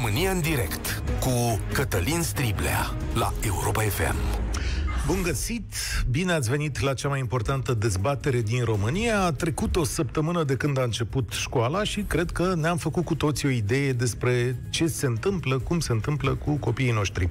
România în direct cu Cătălin Striblea la Europa FM. Bun găsit! Bine ați venit la cea mai importantă dezbatere din România. A trecut o săptămână de când a început școala și cred că ne-am făcut cu toții o idee despre ce se întâmplă, cum se întâmplă cu copiii noștri.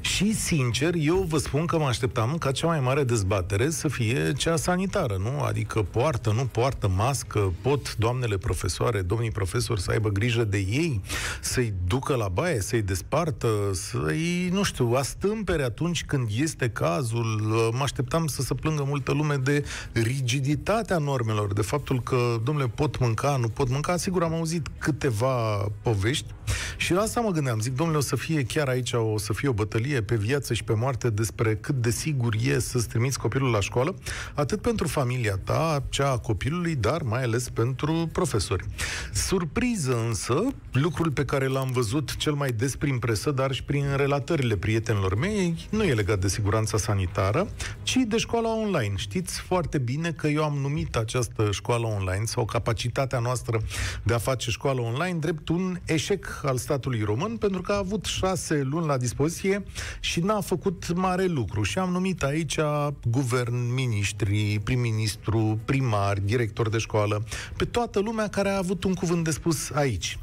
Și, sincer, eu vă spun că mă așteptam ca cea mai mare dezbatere să fie cea sanitară, nu? Adică poartă, nu poartă mască, pot doamnele profesoare, domnii profesori să aibă grijă de ei, să-i ducă la baie, să-i despartă, să-i, nu știu, astâmpere atunci când este cazul. Mă așteptam să se plângă multă lume de rigiditatea normelor, de faptul că, domnule, pot mânca, nu pot mânca. Sigur, am auzit câteva povești și la asta mă gândeam. Zic, domnule, o să fie chiar aici, o să fie o bătălie pe viață și pe moarte despre cât de sigur e să-ți trimiți copilul la școală, atât pentru familia ta, cea a copilului, dar mai ales pentru profesori. Surpriză însă, lucrul pe care l-am văzut cel mai des prin presă, dar și prin relatările prietenilor mei, nu e legat de siguranța sanitară, ci de școala online. Știți foarte bine că eu am numit această școală online sau capacitatea noastră de a face școală online drept un eșec al statului român, pentru că a avut șase luni la dispoziție și n-a făcut mare lucru. Și am numit aici guvern, ministri, prim-ministru, primari, director de școală, pe toată lumea care a avut un cuvânt de spus aici.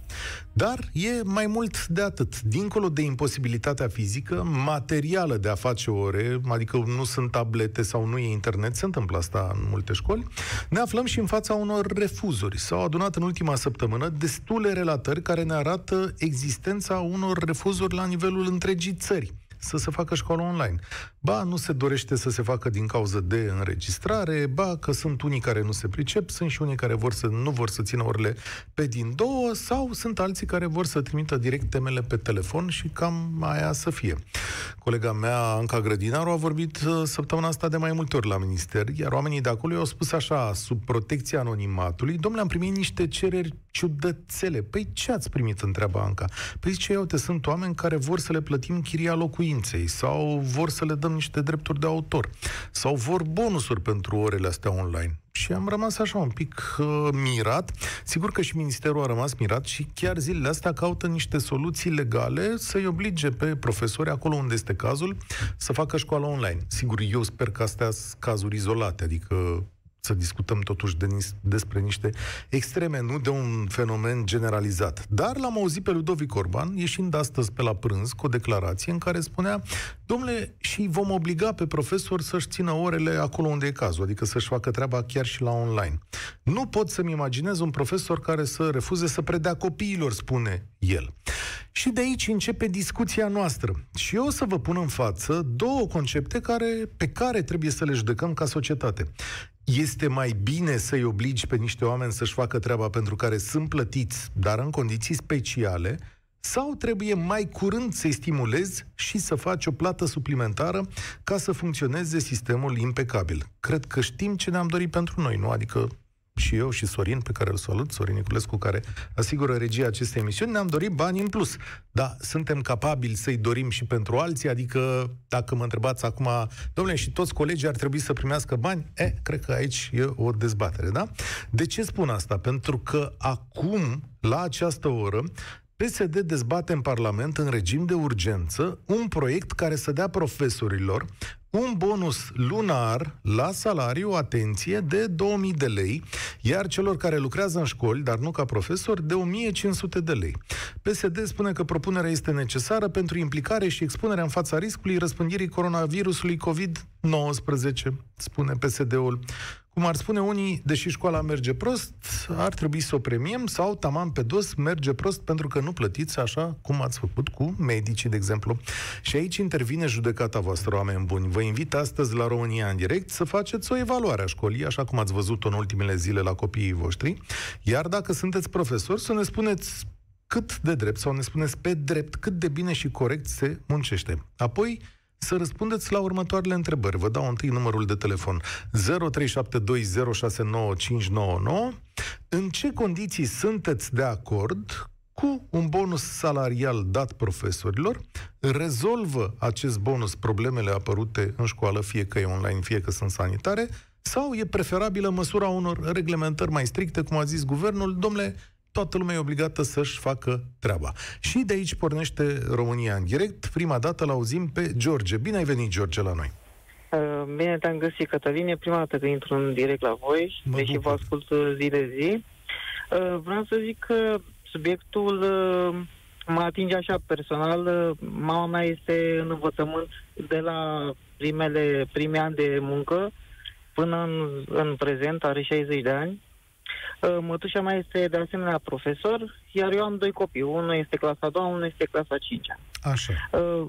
Dar e mai mult de atât. Dincolo de imposibilitatea fizică, materială de a face ore, adică nu sunt tablete sau nu e internet, se întâmplă asta în multe școli, ne aflăm și în fața unor refuzuri. S-au adunat în ultima săptămână destule relatări care ne arată existența unor refuzuri la nivelul întregii țări să se facă școală online. Ba, nu se dorește să se facă din cauză de înregistrare, ba, că sunt unii care nu se pricep, sunt și unii care vor să, nu vor să țină orele pe din două, sau sunt alții care vor să trimită direct temele pe telefon și cam aia să fie. Colega mea, Anca Grădinaru, a vorbit uh, săptămâna asta de mai multe ori la minister, iar oamenii de acolo i-au spus așa, sub protecția anonimatului, domnule, am primit niște cereri ciudățele. Păi ce ați primit, întreaba Anca? Păi zice, uite, sunt oameni care vor să le plătim chiria locuinței sau vor să le dăm niște drepturi de autor sau vor bonusuri pentru orele astea online. Și am rămas așa un pic uh, mirat. Sigur că și ministerul a rămas mirat și chiar zilele astea caută niște soluții legale să-i oblige pe profesori, acolo unde este cazul, să facă școală online. Sigur, eu sper că astea sunt cazuri izolate, adică să discutăm totuși de, despre niște extreme, nu de un fenomen generalizat. Dar l-am auzit pe Ludovic Orban, ieșind astăzi pe la prânz, cu o declarație în care spunea, domnule, și vom obliga pe profesor să-și țină orele acolo unde e cazul, adică să-și facă treaba chiar și la online. Nu pot să-mi imaginez un profesor care să refuze să predea copiilor, spune el. Și de aici începe discuția noastră. Și eu o să vă pun în față două concepte care, pe care trebuie să le judecăm ca societate. Este mai bine să-i obligi pe niște oameni să-și facă treaba pentru care sunt plătiți, dar în condiții speciale, sau trebuie mai curând să-i stimulezi și să faci o plată suplimentară ca să funcționeze sistemul impecabil? Cred că știm ce ne-am dorit pentru noi, nu? Adică și eu și Sorin, pe care îl salut, Sorin Niculescu, care asigură regia acestei emisiuni, ne-am dorit bani în plus. Da, suntem capabili să-i dorim și pentru alții, adică dacă mă întrebați acum, domnule, și toți colegii ar trebui să primească bani, e, cred că aici e o dezbatere, da? De ce spun asta? Pentru că acum, la această oră, PSD dezbate în Parlament în regim de urgență un proiect care să dea profesorilor un bonus lunar la salariu, atenție, de 2000 de lei, iar celor care lucrează în școli, dar nu ca profesor, de 1500 de lei. PSD spune că propunerea este necesară pentru implicare și expunerea în fața riscului răspândirii coronavirusului COVID-19, spune PSD-ul. Cum ar spune unii, deși școala merge prost, ar trebui să o premiem sau tamam pe dos merge prost pentru că nu plătiți așa cum ați făcut cu medicii, de exemplu. Și aici intervine judecata voastră, oameni buni. Vă invit astăzi la România în direct să faceți o evaluare a școlii, așa cum ați văzut-o în ultimele zile la copiii voștri. Iar dacă sunteți profesori, să ne spuneți cât de drept sau ne spuneți pe drept cât de bine și corect se muncește. Apoi, să răspundeți la următoarele întrebări. Vă dau întâi numărul de telefon 0372069599. În ce condiții sunteți de acord cu un bonus salarial dat profesorilor, rezolvă acest bonus problemele apărute în școală, fie că e online, fie că sunt sanitare, sau e preferabilă măsura unor reglementări mai stricte, cum a zis guvernul, domnule, toată lumea e obligată să-și facă treaba. Și de aici pornește România în direct. Prima dată l-auzim pe George. Bine ai venit, George, la noi. Uh, bine te-am găsit, Cătăline. Prima dată că intru în direct la voi, mă deși vă ascult uh, zi de zi. Uh, vreau să zic că subiectul mă atinge așa personal. Mama mea este în învățământ de la primele, primii ani de muncă până în, în prezent, are 60 de ani. Mătușa mea este de asemenea profesor, iar eu am doi copii. Unul este clasa a doua, unul este clasa a cincea. Așa.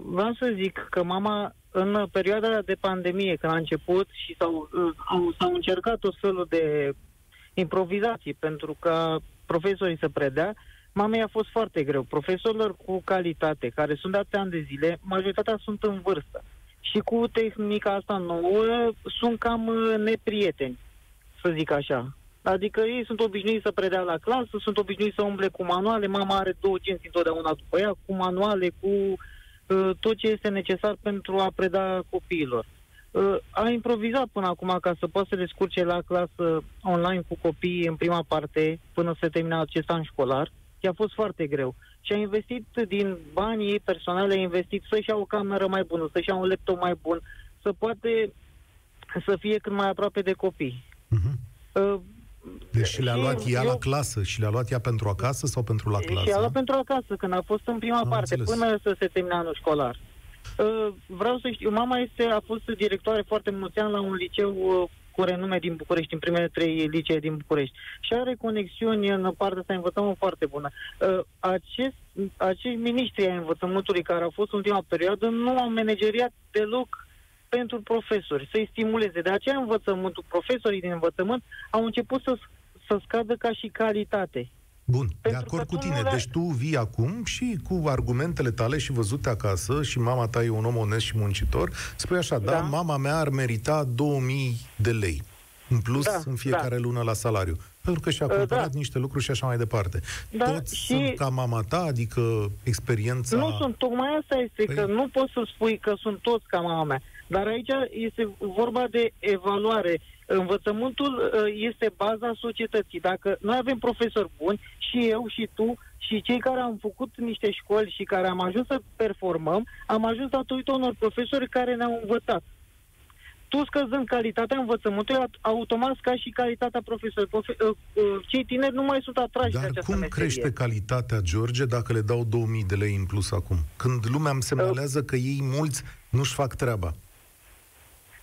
Vreau să zic că mama în perioada de pandemie, când a început și s-au, uh, au, s-au încercat o felul de improvizații pentru ca profesorii să predea, mamei a fost foarte greu. Profesorilor cu calitate, care sunt de atâtea ani de zile, majoritatea sunt în vârstă. Și cu tehnica asta nouă sunt cam uh, neprieteni, să zic așa. Adică ei sunt obișnuiți să predea la clasă, sunt obișnuiți să umble cu manuale, mama are două genți întotdeauna după ea, cu manuale, cu Uh, tot ce este necesar pentru a preda copiilor. Uh, a improvizat până acum ca să poată să descurce la clasă online cu copiii în prima parte până să termine acest an școlar. I-a fost foarte greu. Și a investit din banii ei personale, a investit să-și ia o cameră mai bună, să-și ia un laptop mai bun, să poate să fie cât mai aproape de copii. Uh-huh. Uh, deci și le-a luat ea eu, la clasă și le-a luat ea pentru acasă sau pentru la clasă? Și a luat pentru acasă, când a fost în prima Am parte, înțeles. până să se termine anul școlar. Uh, vreau să știu, mama este, a fost directoare foarte mulți ani la un liceu uh, cu renume din București, în primele trei licee din București. Și are conexiuni în partea asta învățământ foarte bună. Uh, acest, acești miniștri ai învățământului care au fost în ultima perioadă nu au manageriat deloc pentru profesori, să-i stimuleze. De aceea învățământul, profesorii din învățământ au început să, să scadă ca și calitate. Bun, Pentru de acord cu tine. Deci tu vii acum și cu argumentele tale și văzute acasă și mama ta e un om onest și muncitor, spui așa, da, da mama mea ar merita 2000 de lei în plus da, în fiecare da. lună la salariu. Pentru că și-a ă, cumpărat da. niște lucruri și așa mai departe. Da, Toți și... sunt ca mama ta, adică experiența... Nu sunt, tocmai asta este, păi... că nu poți să spui că sunt toți ca mama mea. Dar aici este vorba de evaluare. Învățământul uh, este baza societății. Dacă noi avem profesori buni, și eu și tu, și cei care am făcut niște școli și care am ajuns să performăm, am ajuns datorită unor profesori care ne-au învățat. Tu scăzând calitatea învățământului, automat ca și calitatea profesorilor. Profe- uh, uh, cei tineri nu mai sunt atrași Dar de această cum meserie. crește calitatea, George, dacă le dau 2000 de lei în plus acum? Când lumea îmi semnalează uh. că ei mulți nu-și fac treaba.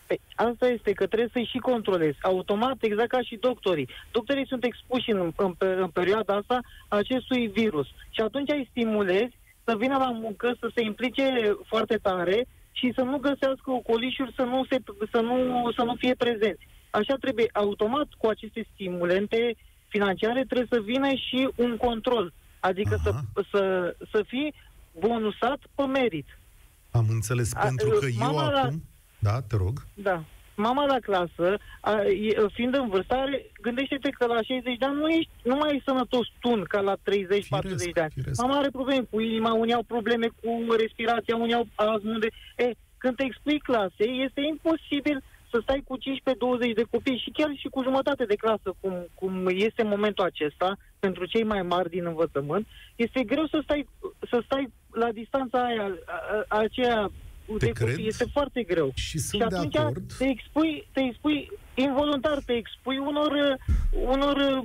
Păi, asta este că trebuie să-i și controlezi. Automat, exact ca și doctorii. Doctorii sunt expuși în, în, în perioada asta acestui virus. Și atunci îi stimulezi să vină la muncă, să se implice foarte tare și să nu găsească ocolișuri, să nu, se, să nu, să nu fie prezenți. Așa trebuie, automat, cu aceste stimulente financiare, trebuie să vină și un control. Adică să, să, să fii bonusat pe merit. Am înțeles, A, pentru că eu acum... Da, te rog. Da. Mama la clasă, a, e, fiind în vârstă, gândește-te că la 60 de ani nu, ești, nu mai e sănătos tun ca la 30-40 de ani. Firesc. Mama are probleme cu inima, unii au probleme cu respirația, unii au astmă de... E, când te explic clase, este imposibil să stai cu 15-20 de copii și chiar și cu jumătate de clasă, cum, cum este momentul acesta, pentru cei mai mari din învățământ, este greu să stai, să stai la distanța aia, aceea te cred. Este foarte greu. Și sunt și atunci de acord. Te expui, te expui involuntar, te expui unor, unor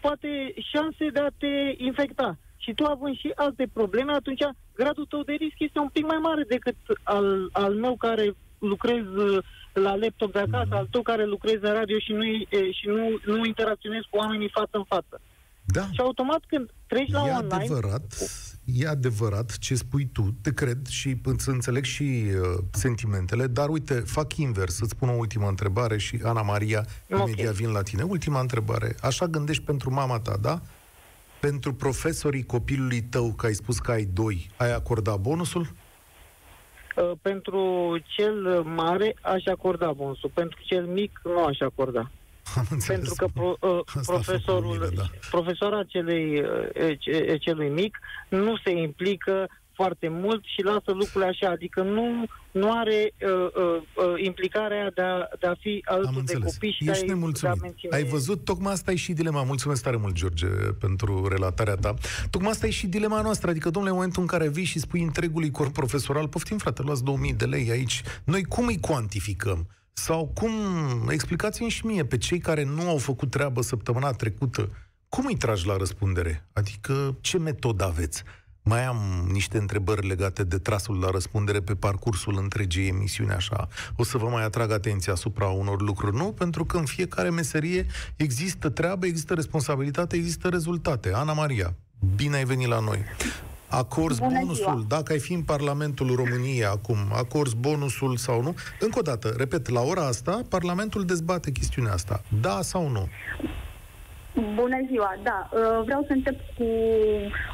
poate șanse de a te infecta. Și tu având și alte probleme, atunci gradul tău de risc este un pic mai mare decât al, al meu care lucrez la laptop de acasă, mm. al tău care lucrezi în radio și nu, și nu, nu interacționezi cu oamenii față în față. Da. Și automat când treci la e online... Adevărat, e adevărat ce spui tu, te cred și să înțeleg și uh, sentimentele, dar uite, fac invers, să-ți pun o ultimă întrebare și Ana Maria, okay. imediat vin la tine. Ultima întrebare. Așa gândești pentru mama ta, da? Pentru profesorii copilului tău, că ai spus că ai doi, ai acordat bonusul? Uh, pentru cel mare aș acorda bonusul, pentru cel mic nu aș acorda. Pentru că pro, uh, profesorul, mine, da. profesora celui, uh, celui mic nu se implică foarte mult și lasă lucrurile așa, adică nu, nu are uh, uh, uh, implicarea de a, de a fi alături de copii și Ești de a, menține... Ai văzut, tocmai asta e și dilema. Mulțumesc tare mult, George, pentru relatarea ta. Tocmai asta e și dilema noastră, adică, domnule, în momentul în care vii și spui întregului corp profesoral, poftim, frate, luați 2000 de lei aici, noi cum îi cuantificăm? Sau cum, explicați-mi și mie, pe cei care nu au făcut treabă săptămâna trecută, cum îi tragi la răspundere? Adică ce metodă aveți? Mai am niște întrebări legate de trasul la răspundere pe parcursul întregii emisiuni, așa. O să vă mai atrag atenția asupra unor lucruri, nu? Pentru că în fiecare meserie există treabă, există responsabilitate, există rezultate. Ana Maria, bine ai venit la noi. Acorzi Bună bonusul, ziua. dacă ai fi în Parlamentul României acum, acorzi bonusul sau nu? Încă o dată, repet, la ora asta, Parlamentul dezbate chestiunea asta. Da sau nu? Bună ziua, da. Uh, vreau să încep cu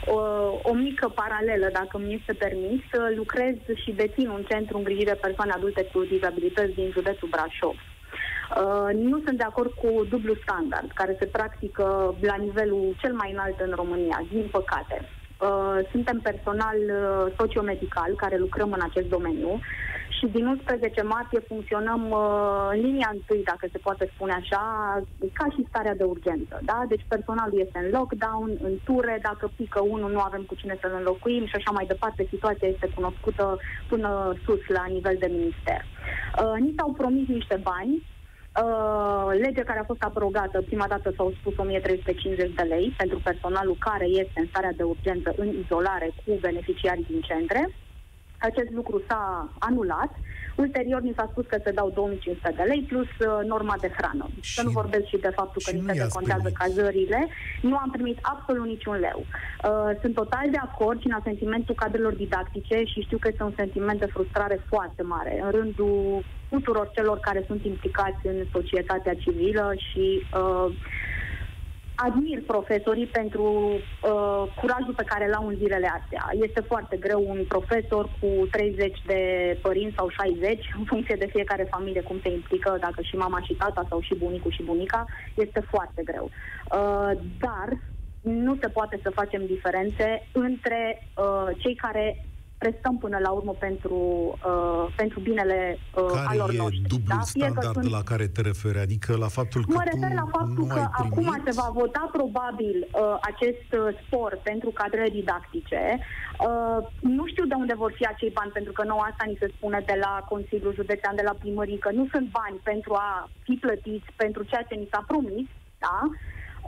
o, uh, o mică paralelă, dacă mi este permis. Lucrez și dețin un centru îngrijire persoane adulte cu dizabilități din județul Brașov. Uh, nu sunt de acord cu dublu standard care se practică la nivelul cel mai înalt în România, din păcate. Uh, suntem personal uh, sociomedical care lucrăm în acest domeniu și din 11 martie funcționăm uh, în linia întâi, dacă se poate spune așa, ca și starea de urgență. Da? Deci personalul este în lockdown, în ture, dacă pică unul nu avem cu cine să-l înlocuim și așa mai departe. Situația este cunoscută până sus la nivel de minister. Uh, ni s-au promis niște bani, Uh, lege care a fost abrogată, prima dată s-au spus 1350 de lei pentru personalul care este în starea de urgență în izolare cu beneficiarii din centre. Acest lucru s-a anulat. Ulterior ni s-a spus că se dau 2500 de lei plus uh, norma de hrană. Și, să nu vorbesc și de faptul că ni se decontează cazările. Nu am primit absolut niciun leu. Uh, sunt total de acord și în asentimentul cadrelor didactice și știu că este un sentiment de frustrare foarte mare în rândul tuturor celor care sunt implicați în societatea civilă și uh, admir profesorii pentru uh, curajul pe care l-au în zilele astea. Este foarte greu un profesor cu 30 de părinți sau 60, în funcție de fiecare familie cum se implică, dacă și mama și tata sau și bunicul și bunica, este foarte greu. Uh, dar nu se poate să facem diferențe între uh, cei care prestăm până la urmă pentru, uh, pentru binele uh, care alor e noștri. dublul da? standard sunt... la care te referi? Adică la faptul că Mă refer la faptul că primit... acum se va vota probabil uh, acest uh, spor pentru cadrele didactice. Uh, nu știu de unde vor fi acei bani, pentru că nou asta ni se spune de la Consiliul Județean, de la primării, că nu sunt bani pentru a fi plătiți pentru ceea ce ni s-a promis, da?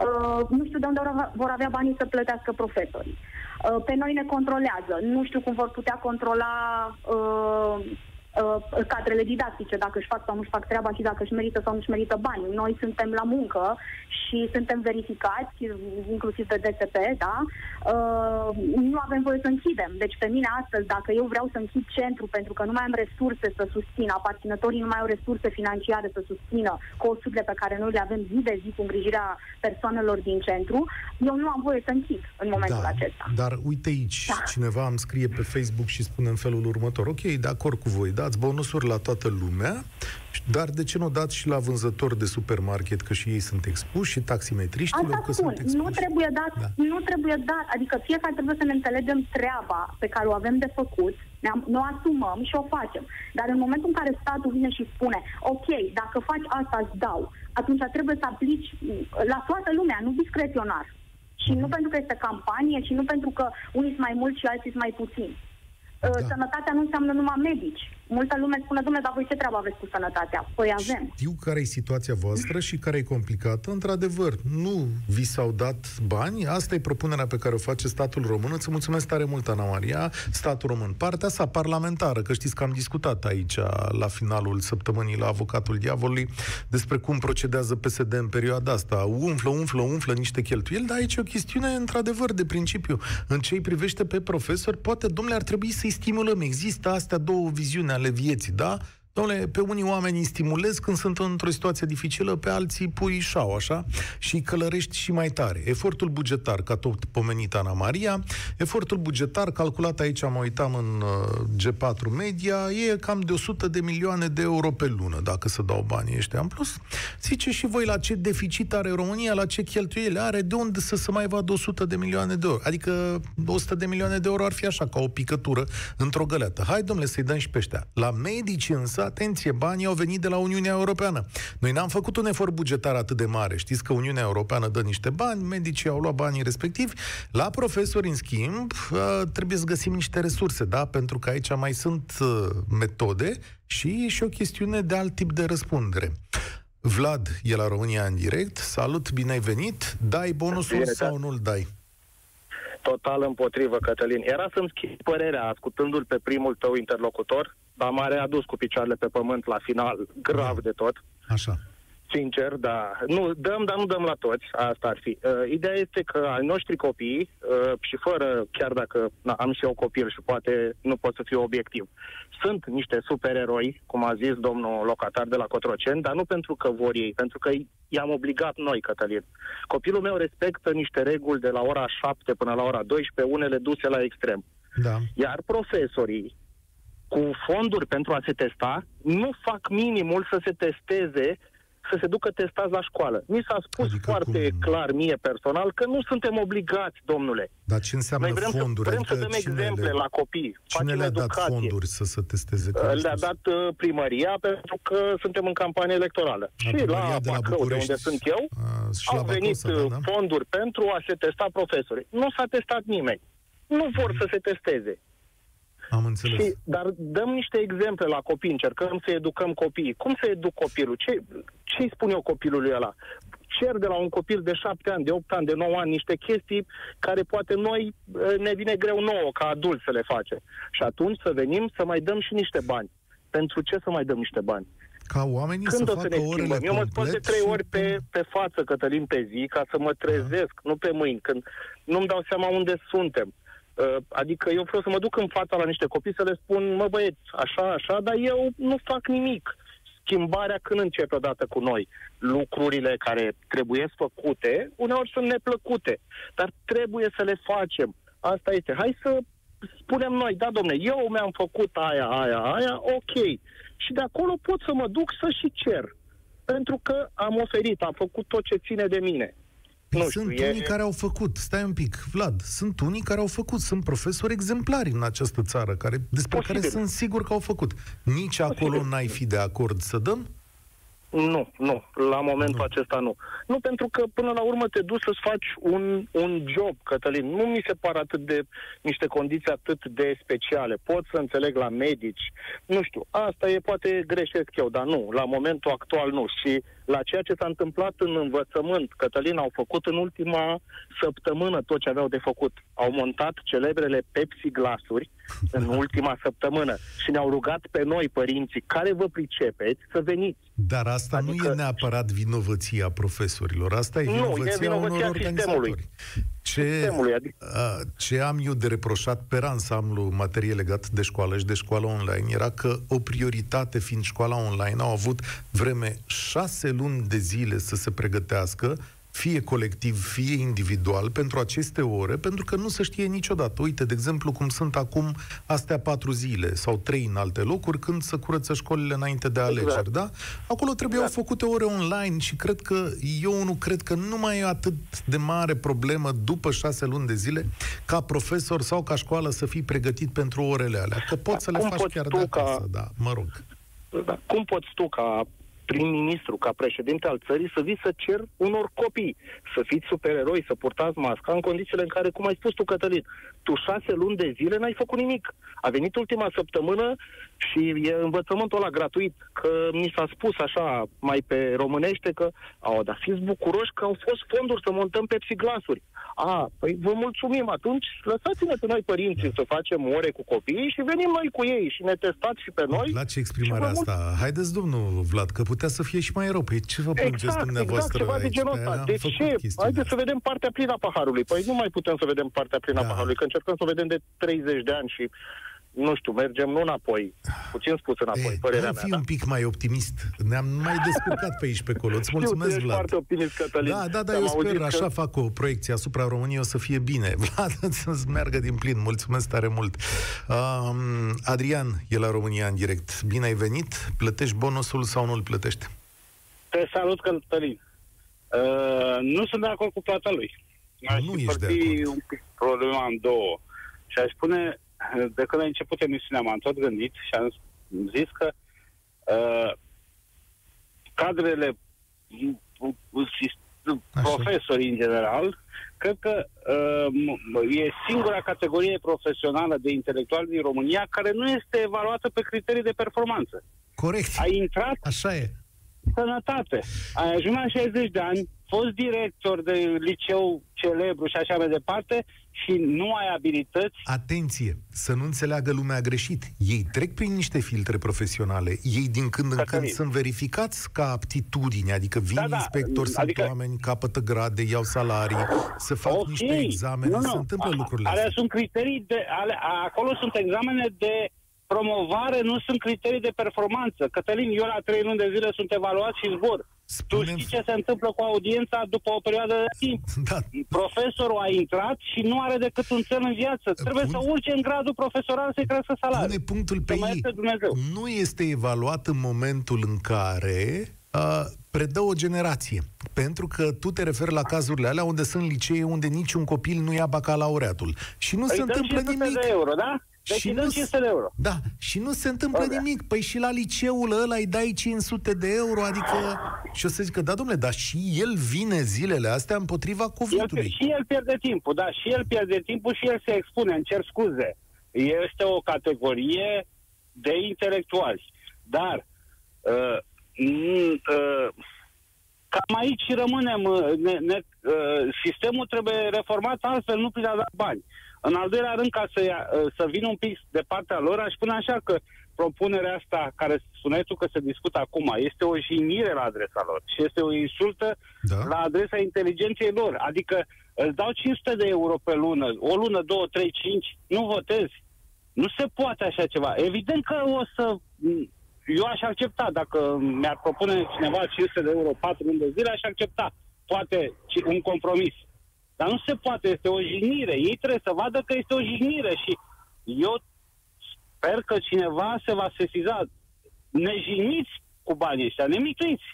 Uh, nu știu de unde vor avea banii să plătească profesorii. Uh, pe noi ne controlează. Nu știu cum vor putea controla uh, uh, cadrele didactice, dacă își fac sau nu-și fac treaba și dacă își merită sau nu-și merită bani. Noi suntem la muncă și suntem verificați, inclusiv de DSP, da? Uh, nu avem voie să închidem. Deci pe mine astăzi, dacă eu vreau să închid centru pentru că nu mai am resurse să susțin, aparținătorii nu mai au resurse financiare să susțină costurile pe care noi le avem zi de zi cu îngrijirea persoanelor din centru, eu nu am voie să închid în momentul da, acesta. Dar uite aici, da. cineva îmi scrie pe Facebook și spune în felul următor, ok, de acord cu voi, dați bonusuri la toată lumea, dar de ce nu dați și la vânzători de supermarket, că și ei sunt expuși, și taximetriștilor, Asta că spun, sunt expuși? Nu trebuie dat, da. nu trebuie dat, adică fiecare trebuie să ne înțelegem treaba pe care o avem de făcut, ne, ne o asumăm și o facem. Dar în momentul în care statul vine și spune, ok, dacă faci asta, îți dau, atunci trebuie să aplici la toată lumea, nu discreționar. Și nu pentru că este campanie, și nu pentru că unii sunt mai mulți și alții sunt mai puțini. Da. Sănătatea nu înseamnă numai medici. Multă lume spune, domnule, dar voi ce treabă aveți cu sănătatea? Păi avem. Știu care e situația voastră și care e complicată. Într-adevăr, nu vi s-au dat bani. Asta e propunerea pe care o face statul român. Îți mulțumesc tare mult, Ana Maria. Statul român. Partea sa parlamentară, că știți că am discutat aici la finalul săptămânii la Avocatul Diavolului despre cum procedează PSD în perioada asta. Umflă, umflă, umflă niște cheltuieli, dar aici e o chestiune, într-adevăr, de principiu. În ce îi privește pe profesori, poate, domnule, ar trebui să-i stimulăm. Există astea două viziuni ale vieții, da? Domnule, pe unii oameni îi stimulezi când sunt într-o situație dificilă, pe alții pui șau, așa, și îi călărești și mai tare. Efortul bugetar, ca tot pomenit Ana Maria, efortul bugetar calculat aici, mă uitam în uh, G4 Media, e cam de 100 de milioane de euro pe lună, dacă să dau banii ăștia în plus. Zice și voi la ce deficit are România, la ce cheltuieli are, de unde să se mai vadă 100 de milioane de euro. Adică 100 de milioane de euro ar fi așa, ca o picătură într-o găleată. Hai, domnule, să-i dăm și pe ăștia. La medici însă, atenție, banii au venit de la Uniunea Europeană. Noi n-am făcut un efort bugetar atât de mare. Știți că Uniunea Europeană dă niște bani, medicii au luat banii respectivi. La profesori, în schimb, trebuie să găsim niște resurse, da? Pentru că aici mai sunt metode și e și o chestiune de alt tip de răspundere. Vlad e la România în direct. Salut, bine ai venit. Dai bonusul bine, sau da. nu-l dai? Total împotrivă, Cătălin. Era să-mi schimb părerea ascultându-l pe primul tău interlocutor, dar m-a readus cu picioarele pe pământ la final, grav de tot. Așa. Sincer, da. Nu, dăm, dar nu dăm la toți. Asta ar fi. Uh, ideea este că ai noștri copii, uh, și fără, chiar dacă na, am și eu copil și poate nu pot să fiu obiectiv, sunt niște supereroi, cum a zis domnul locatar de la Cotroceni, dar nu pentru că vor ei, pentru că i-am obligat noi, Cătălin. Copilul meu respectă niște reguli de la ora 7 până la ora 12, unele duse la extrem. Da. Iar profesorii, cu fonduri pentru a se testa, nu fac minimul să se testeze să se ducă testați la școală. Mi s-a spus adică foarte cum? clar mie personal că nu suntem obligați, domnule. Dar ce înseamnă Noi vrem fonduri? Să, vrem adică să dăm exemple le... la copii. Cine le-a dat fonduri să se testeze? Le-a dat uh, primăria pentru că suntem în campanie electorală. La și la de, la Bacău, de unde sunt eu, a, au venit Bacău, uh, da, da? fonduri pentru a se testa profesori. Nu s-a testat nimeni. Nu vor mm-hmm. să se testeze. Am înțeles. Și, dar dăm niște exemple la copii, încercăm să educăm copiii. Cum să educ copilul? Ce, ce îi spun eu copilului ăla? Cer de la un copil de șapte ani, de opt ani, de nouă ani, niște chestii care poate noi eh, ne vine greu nouă, ca adulți, să le facem. Și atunci să venim să mai dăm și niște bani. Pentru ce să mai dăm niște bani? Ca oamenii Când să o să ne schimbăm? Eu mă spun de trei ori pe, pe față, Cătălin, pe zi, ca să mă trezesc, da. nu pe mâini, când nu-mi dau seama unde suntem. Uh, adică eu vreau să mă duc în fața la niște copii să le spun, mă băieți, așa, așa, dar eu nu fac nimic. Schimbarea când începe odată cu noi? Lucrurile care trebuie făcute, uneori sunt neplăcute, dar trebuie să le facem. Asta este. Hai să spunem noi, da, domne, eu mi-am făcut aia, aia, aia, ok. Și de acolo pot să mă duc să și cer. Pentru că am oferit, am făcut tot ce ține de mine. Păi nu sunt știu, unii e... care au făcut, stai un pic, Vlad, sunt unii care au făcut, sunt profesori exemplari în această țară, care, despre Posibil. care sunt sigur că au făcut. Nici Posibil. acolo n-ai fi de acord să dăm? Nu, nu. La momentul nu. acesta nu. Nu, pentru că până la urmă te duci să-ți faci un, un job, Cătălin. Nu mi se par atât de niște condiții atât de speciale. Pot să înțeleg la medici. Nu știu, asta e, poate greșesc eu, dar nu. La momentul actual nu. Și la ceea ce s-a întâmplat în învățământ, Cătălin au făcut în ultima săptămână tot ce aveau de făcut. Au montat celebrele Pepsi glasuri în ultima săptămână și ne-au rugat pe noi, părinții, care vă pricepeți, să veniți. Dar asta adică... nu e neapărat vinovăția profesorilor, asta e vinovăția, nu, e vinovăția unor organizatori. Ce, adică... ce am eu de reproșat pe ansamblu materie legat de școală și de școală online era că o prioritate fiind școala online au avut vreme șase luni de zile să se pregătească fie colectiv, fie individual, pentru aceste ore, pentru că nu se știe niciodată. Uite, de exemplu, cum sunt acum astea patru zile sau trei în alte locuri, când se curăță școlile înainte de alegeri, exact. da? Acolo trebuiau exact. făcute ore online și cred că, eu nu cred că nu mai e atât de mare problemă după șase luni de zile ca profesor sau ca școală să fii pregătit pentru orele alea. Că poți să le cum faci chiar de acasă, ca... da, mă rog. Da. Cum poți tu, ca prim-ministru, ca președinte al țării, să vii să cer unor copii să fiți supereroi, să purtați masca în condițiile în care, cum ai spus tu, Cătălin, tu șase luni de zile n-ai făcut nimic. A venit ultima săptămână și e învățământul ăla gratuit, că mi s-a spus așa, mai pe românește, că au, dar fiți bucuroși că au fost fonduri să montăm glasuri. A, păi vă mulțumim atunci, lăsați-ne pe noi părinții da. să facem ore cu copiii și venim noi cu ei și ne testați și pe noi. La ce exprimarea asta. Mult... Haideți, domnul Vlad, că putea să fie și mai rău. Păi ce vă plângeți exact, dumneavoastră exact, ceva de genul ăsta. De ce? Haideți să vedem partea plină a paharului. Păi nu mai putem să vedem partea plină da. a paharului, că încercăm să o vedem de 30 de ani și nu știu, mergem nu înapoi, puțin spus înapoi, e, părerea mea. fi da? un pic mai optimist. Ne-am mai descurcat pe aici pe acolo. Îți mulțumesc, Știu, tu ești Vlad. foarte optimist, Cătălin. Da, da, da, Am eu sper, auzit așa că... fac o proiecție asupra României, o să fie bine. Vlad, să-ți meargă din plin. Mulțumesc tare mult. Um, Adrian e la România în direct. Bine ai venit. Plătești bonusul sau nu îl plătești? Te salut, Cătălin. Uh, nu sunt de acord cu plata lui. Aș Nu ești de împărți acord. un pic problema în două. Și aș spune, de când a început emisiunea, m-am tot gândit și am zis că uh, cadrele, m- m- sis- Așa. profesorii în general, cred că uh, m- e singura categorie profesională de intelectuali din România care nu este evaluată pe criterii de performanță. Corect. Ai intrat Așa e. sănătate. Ai ajuns la 60 de ani, fost director de liceu celebru și așa mai departe și nu ai abilități. Atenție, să nu înțeleagă lumea greșit. Ei trec prin niște filtre profesionale. Ei din când în când Cătălin. sunt verificați ca aptitudine, adică vin Da, da, inspectori, sunt adică- oameni, capătă grade, iau salarii, să fac Ok, niște examene, nu, nu. se întâmplă A- lucrurile Alea astea. sunt criterii de... Ale, a- acolo sunt examene de promovare, nu sunt criterii de performanță. Cătălin, eu la trei luni de zile sunt evaluat și zbor. Tu Spune-mi- știi ce se întâmplă cu audiența după o perioadă de timp? Da, Profesorul a intrat și nu are decât un cel în viață. Trebuie Pun- să urce în gradul profesoral să-i crească salariul. pune punctul pe Să mă ei. ierte Dumnezeu. Nu este evaluat în momentul în care uh, predă o generație. Pentru că tu te referi la cazurile alea unde sunt licee unde niciun copil nu ia bacalaureatul. Și nu Îi se dăm întâmplă 500 nimic. de euro, da? Deci Și îi dăm nu 500 de euro. Da, și nu se întâmplă Alea. nimic. Păi și la liceul ăla îi dai 500 de euro, adică... Și o să zică, da, domnule, dar și el vine zilele astea împotriva El, COVID-ului. și el pierde timpul, da, și el pierde timpul și el se expune, îmi cer scuze. Este o categorie de intelectuali. Dar uh, m- uh, cam aici rămânem. uh, Ne, ne, uh, sistemul trebuie reformat altfel, nu prin a da bani. În al doilea rând, ca să, ia, uh, să vin un pic de partea lor, aș spune așa că propunerea asta, care spuneai tu că se discută acum, este o jignire la adresa lor și este o insultă Da. la adresa inteligenței lor. Adică îți dau 500 de euro pe lună, o lună, două, trei, cinci, nu votezi. Nu se poate așa ceva. Evident că o să... Eu aș accepta, dacă mi-ar propune cineva 500 de euro, 4 luni de zile, aș accepta. Poate ci- un compromis. Dar nu se poate, este o jignire. Ei trebuie să vadă că este o jignire și eu sper că cineva se va sesiza. Ne jigniți cu banii ăștia, ne mituiți.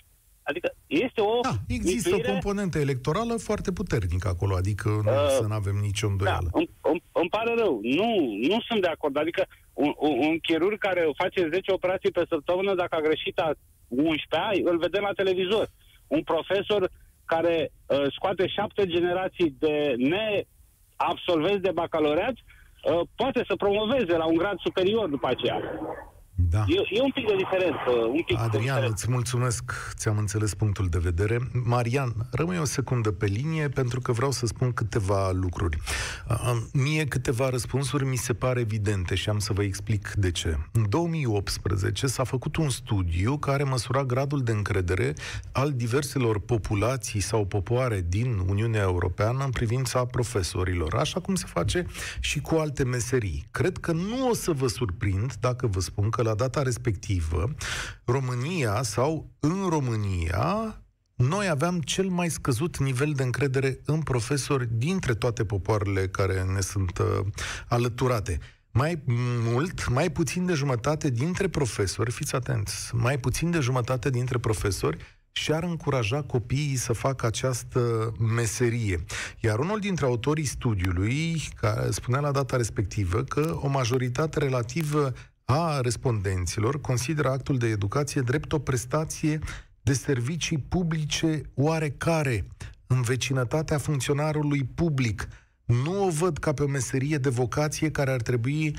Adică este o Da, există o mituire componentă electorală foarte puternică acolo, adică nu, Uh, să nu avem nicio Da, îndoială. îmi, îmi, îmi pare rău. Nu, nu sunt de acord. Adică un, un, un chirurg care face 10 operații pe săptămână, dacă a greșit a 11 ani, îl vedem la televizor. Un profesor care uh, scoate șapte generații de neabsolvenți de bacalaureat, uh, poate să promoveze la un grad superior după aceea. Da. E, e un pic de diferență. Un pic de Adrian, diferență. îți mulțumesc, ți-am înțeles punctul de vedere. Marian, rămâi o secundă pe linie pentru că vreau să spun câteva lucruri. Uh, Mie câteva răspunsuri mi se pare evidente și am să vă explic de ce. În 2018 s-a făcut un studiu care măsura gradul de încredere al diverselor populații sau popoare din Uniunea Europeană în privința profesorilor, așa cum se face și cu alte meserii. Cred că nu o să vă surprind dacă vă spun că la data respectivă România sau în România noi aveam cel mai scăzut nivel de încredere în profesori dintre toate popoarele care ne sunt uh, alăturate. Mai mult, mai puțin de jumătate dintre profesori, fiți atenți, mai puțin de jumătate dintre profesori și-ar încuraja copiii să facă această meserie. Iar unul dintre autorii studiului, care spunea la data respectivă că o majoritate relativă a respondenților consideră actul de educație drept o prestație de servicii publice oarecare în vecinătatea funcționarului public. Nu o văd ca pe o meserie de vocație care ar trebui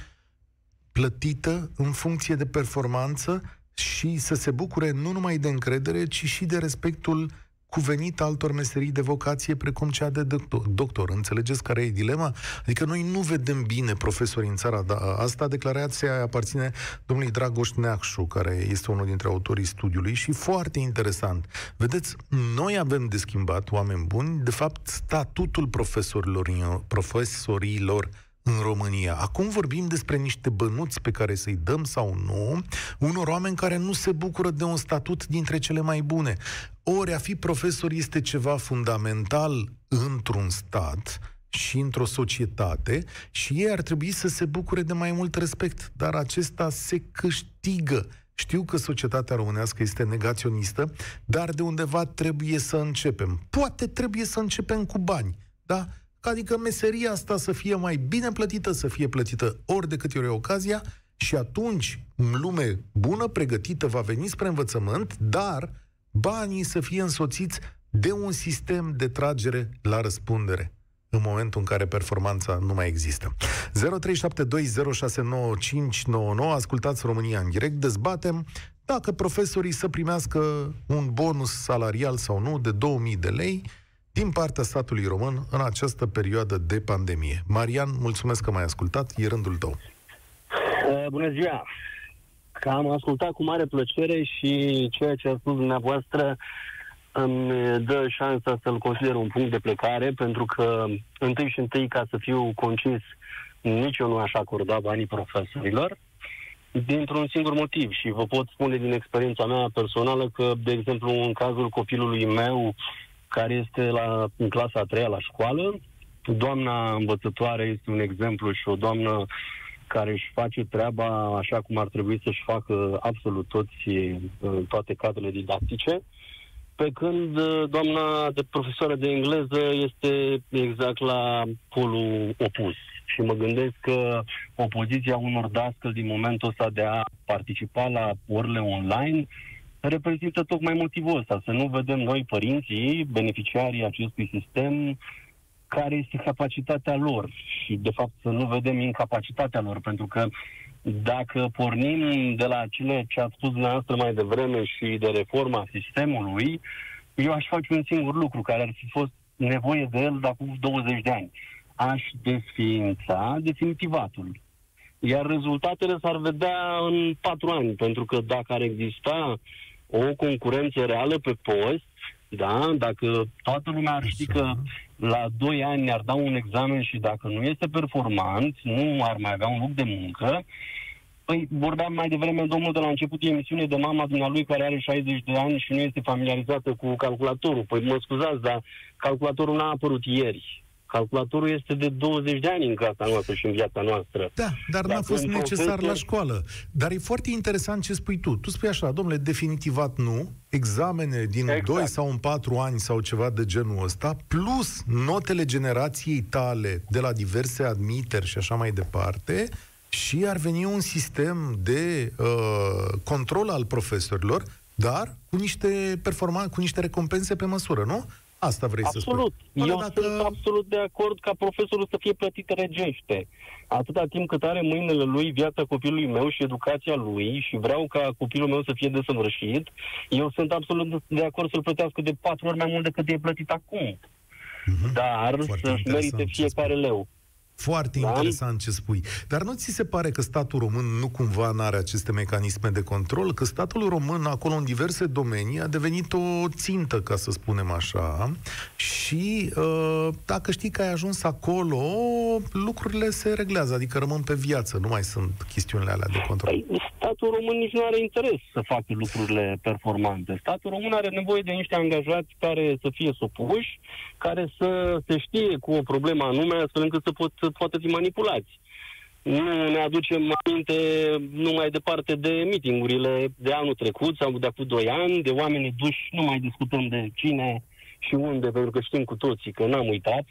plătită în funcție de performanță și să se bucure nu numai de încredere, ci și de respectul cuvenit altor meserii de vocație precum cea de doctor. doctor. Înțelegeți care e dilema? Adică noi nu vedem bine profesori în țara da, asta. Declarația aparține domnului Dragoș Neacșu, care este unul dintre autorii studiului și foarte interesant. Vedeți, noi avem de schimbat, oameni buni, de fapt, statutul profesorilor, profesorilor în România. Acum vorbim despre niște bănuți pe care să-i dăm sau nu unor oameni care nu se bucură de un statut dintre cele mai bune. Ori a fi profesor este ceva fundamental într-un stat și într-o societate și ei ar trebui să se bucure de mai mult respect, dar acesta se câștigă. Știu că societatea românească este negaționistă, dar de undeva trebuie să începem. Poate trebuie să începem cu bani, da? Adică meseria asta să fie mai bine plătită, să fie plătită ori de câte ori e ocazia și atunci lume bună, pregătită, va veni spre învățământ, dar banii să fie însoțiți de un sistem de tragere la răspundere în momentul în care performanța nu mai există. 0372069599, ascultați România în direct, dezbatem dacă profesorii să primească un bonus salarial sau nu de 2000 de lei din partea statului român în această perioadă de pandemie. Marian, mulțumesc că m-ai ascultat, e rândul tău. Uh, bună ziua! Că am ascultat cu mare plăcere și ceea ce a spus dumneavoastră îmi dă șansa să-l consider un punct de plecare, pentru că întâi și întâi, ca să fiu concis, nici eu nu aș acorda banii profesorilor, dintr-un singur motiv și vă pot spune din experiența mea personală că, de exemplu, în cazul copilului meu, care este la, în clasa a treia la școală, doamna învățătoare este un exemplu și o doamnă care își face treaba așa cum ar trebui să-și facă absolut toți toate cadrele didactice. Pe când uh, doamna de profesoară de engleză este exact la polul opus. Și mă gândesc că opoziția unor dascăl din momentul ăsta de a participa la orele online reprezintă tocmai motivul ăsta, să nu vedem noi, părinții, beneficiarii acestui sistem, care este capacitatea lor și, de fapt, să nu vedem incapacitatea lor, pentru că dacă pornim de la cele ce ați spus dumneavoastră mai devreme și de reforma sistemului, eu aș face un singur lucru care ar fi fost nevoie de el de acum 20 de ani. Aș desființa definitivatul. Iar rezultatele s-ar vedea în patru ani, pentru că dacă ar exista o concurență reală pe post, da, dacă toată lumea ar ști că la 2 ani ne-ar da un examen și dacă nu este performant, nu ar mai avea un loc de muncă, Păi vorbeam mai devreme, domnul, de la început emisiune de mama dumnealui care are 60 de ani și nu este familiarizată cu calculatorul. Păi mă scuzați, dar calculatorul n-a apărut ieri. Calculatorul este de 20 de ani în casa noastră și în viața noastră. Da, dar n-a fost necesar profesor... la școală. Dar e foarte interesant ce spui tu. Tu spui așa, domnule, definitivat nu, examene din exact. 2 sau în 4 ani sau ceva de genul ăsta, plus notele generației tale de la diverse admiteri și așa mai departe, și ar veni un sistem de uh, control al profesorilor, dar cu niște performanțe, cu niște recompense pe măsură, nu? Asta vrei absolut. să spui. Eu dacă... sunt absolut de acord ca profesorul să fie plătit regește. Atâta timp cât are mâinile lui viața copilului meu și educația lui și vreau ca copilul meu să fie desăvârșit, eu sunt absolut de acord să-l plătească de patru ori mai mult decât e plătit acum. Mm-hmm. Dar să-și merite fiecare leu. Foarte da? interesant ce spui. Dar nu ți se pare că statul român nu cumva nu are aceste mecanisme de control? Că statul român, acolo în diverse domenii, a devenit o țintă, ca să spunem așa, și uh, dacă știi că ai ajuns acolo, lucrurile se reglează, adică rămân pe viață, nu mai sunt chestiunile alea de control. Păi, statul român nici nu are interes să facă lucrurile performante. Statul român are nevoie de niște angajați care să fie supuși, care să se știe cu o problemă anume, astfel încât să pot să poată fi manipulați. Nu ne aducem aminte numai departe de mitingurile de anul trecut sau de acum doi ani, de oameni duși, nu mai discutăm de cine și unde, pentru că știm cu toții că n-am uitat.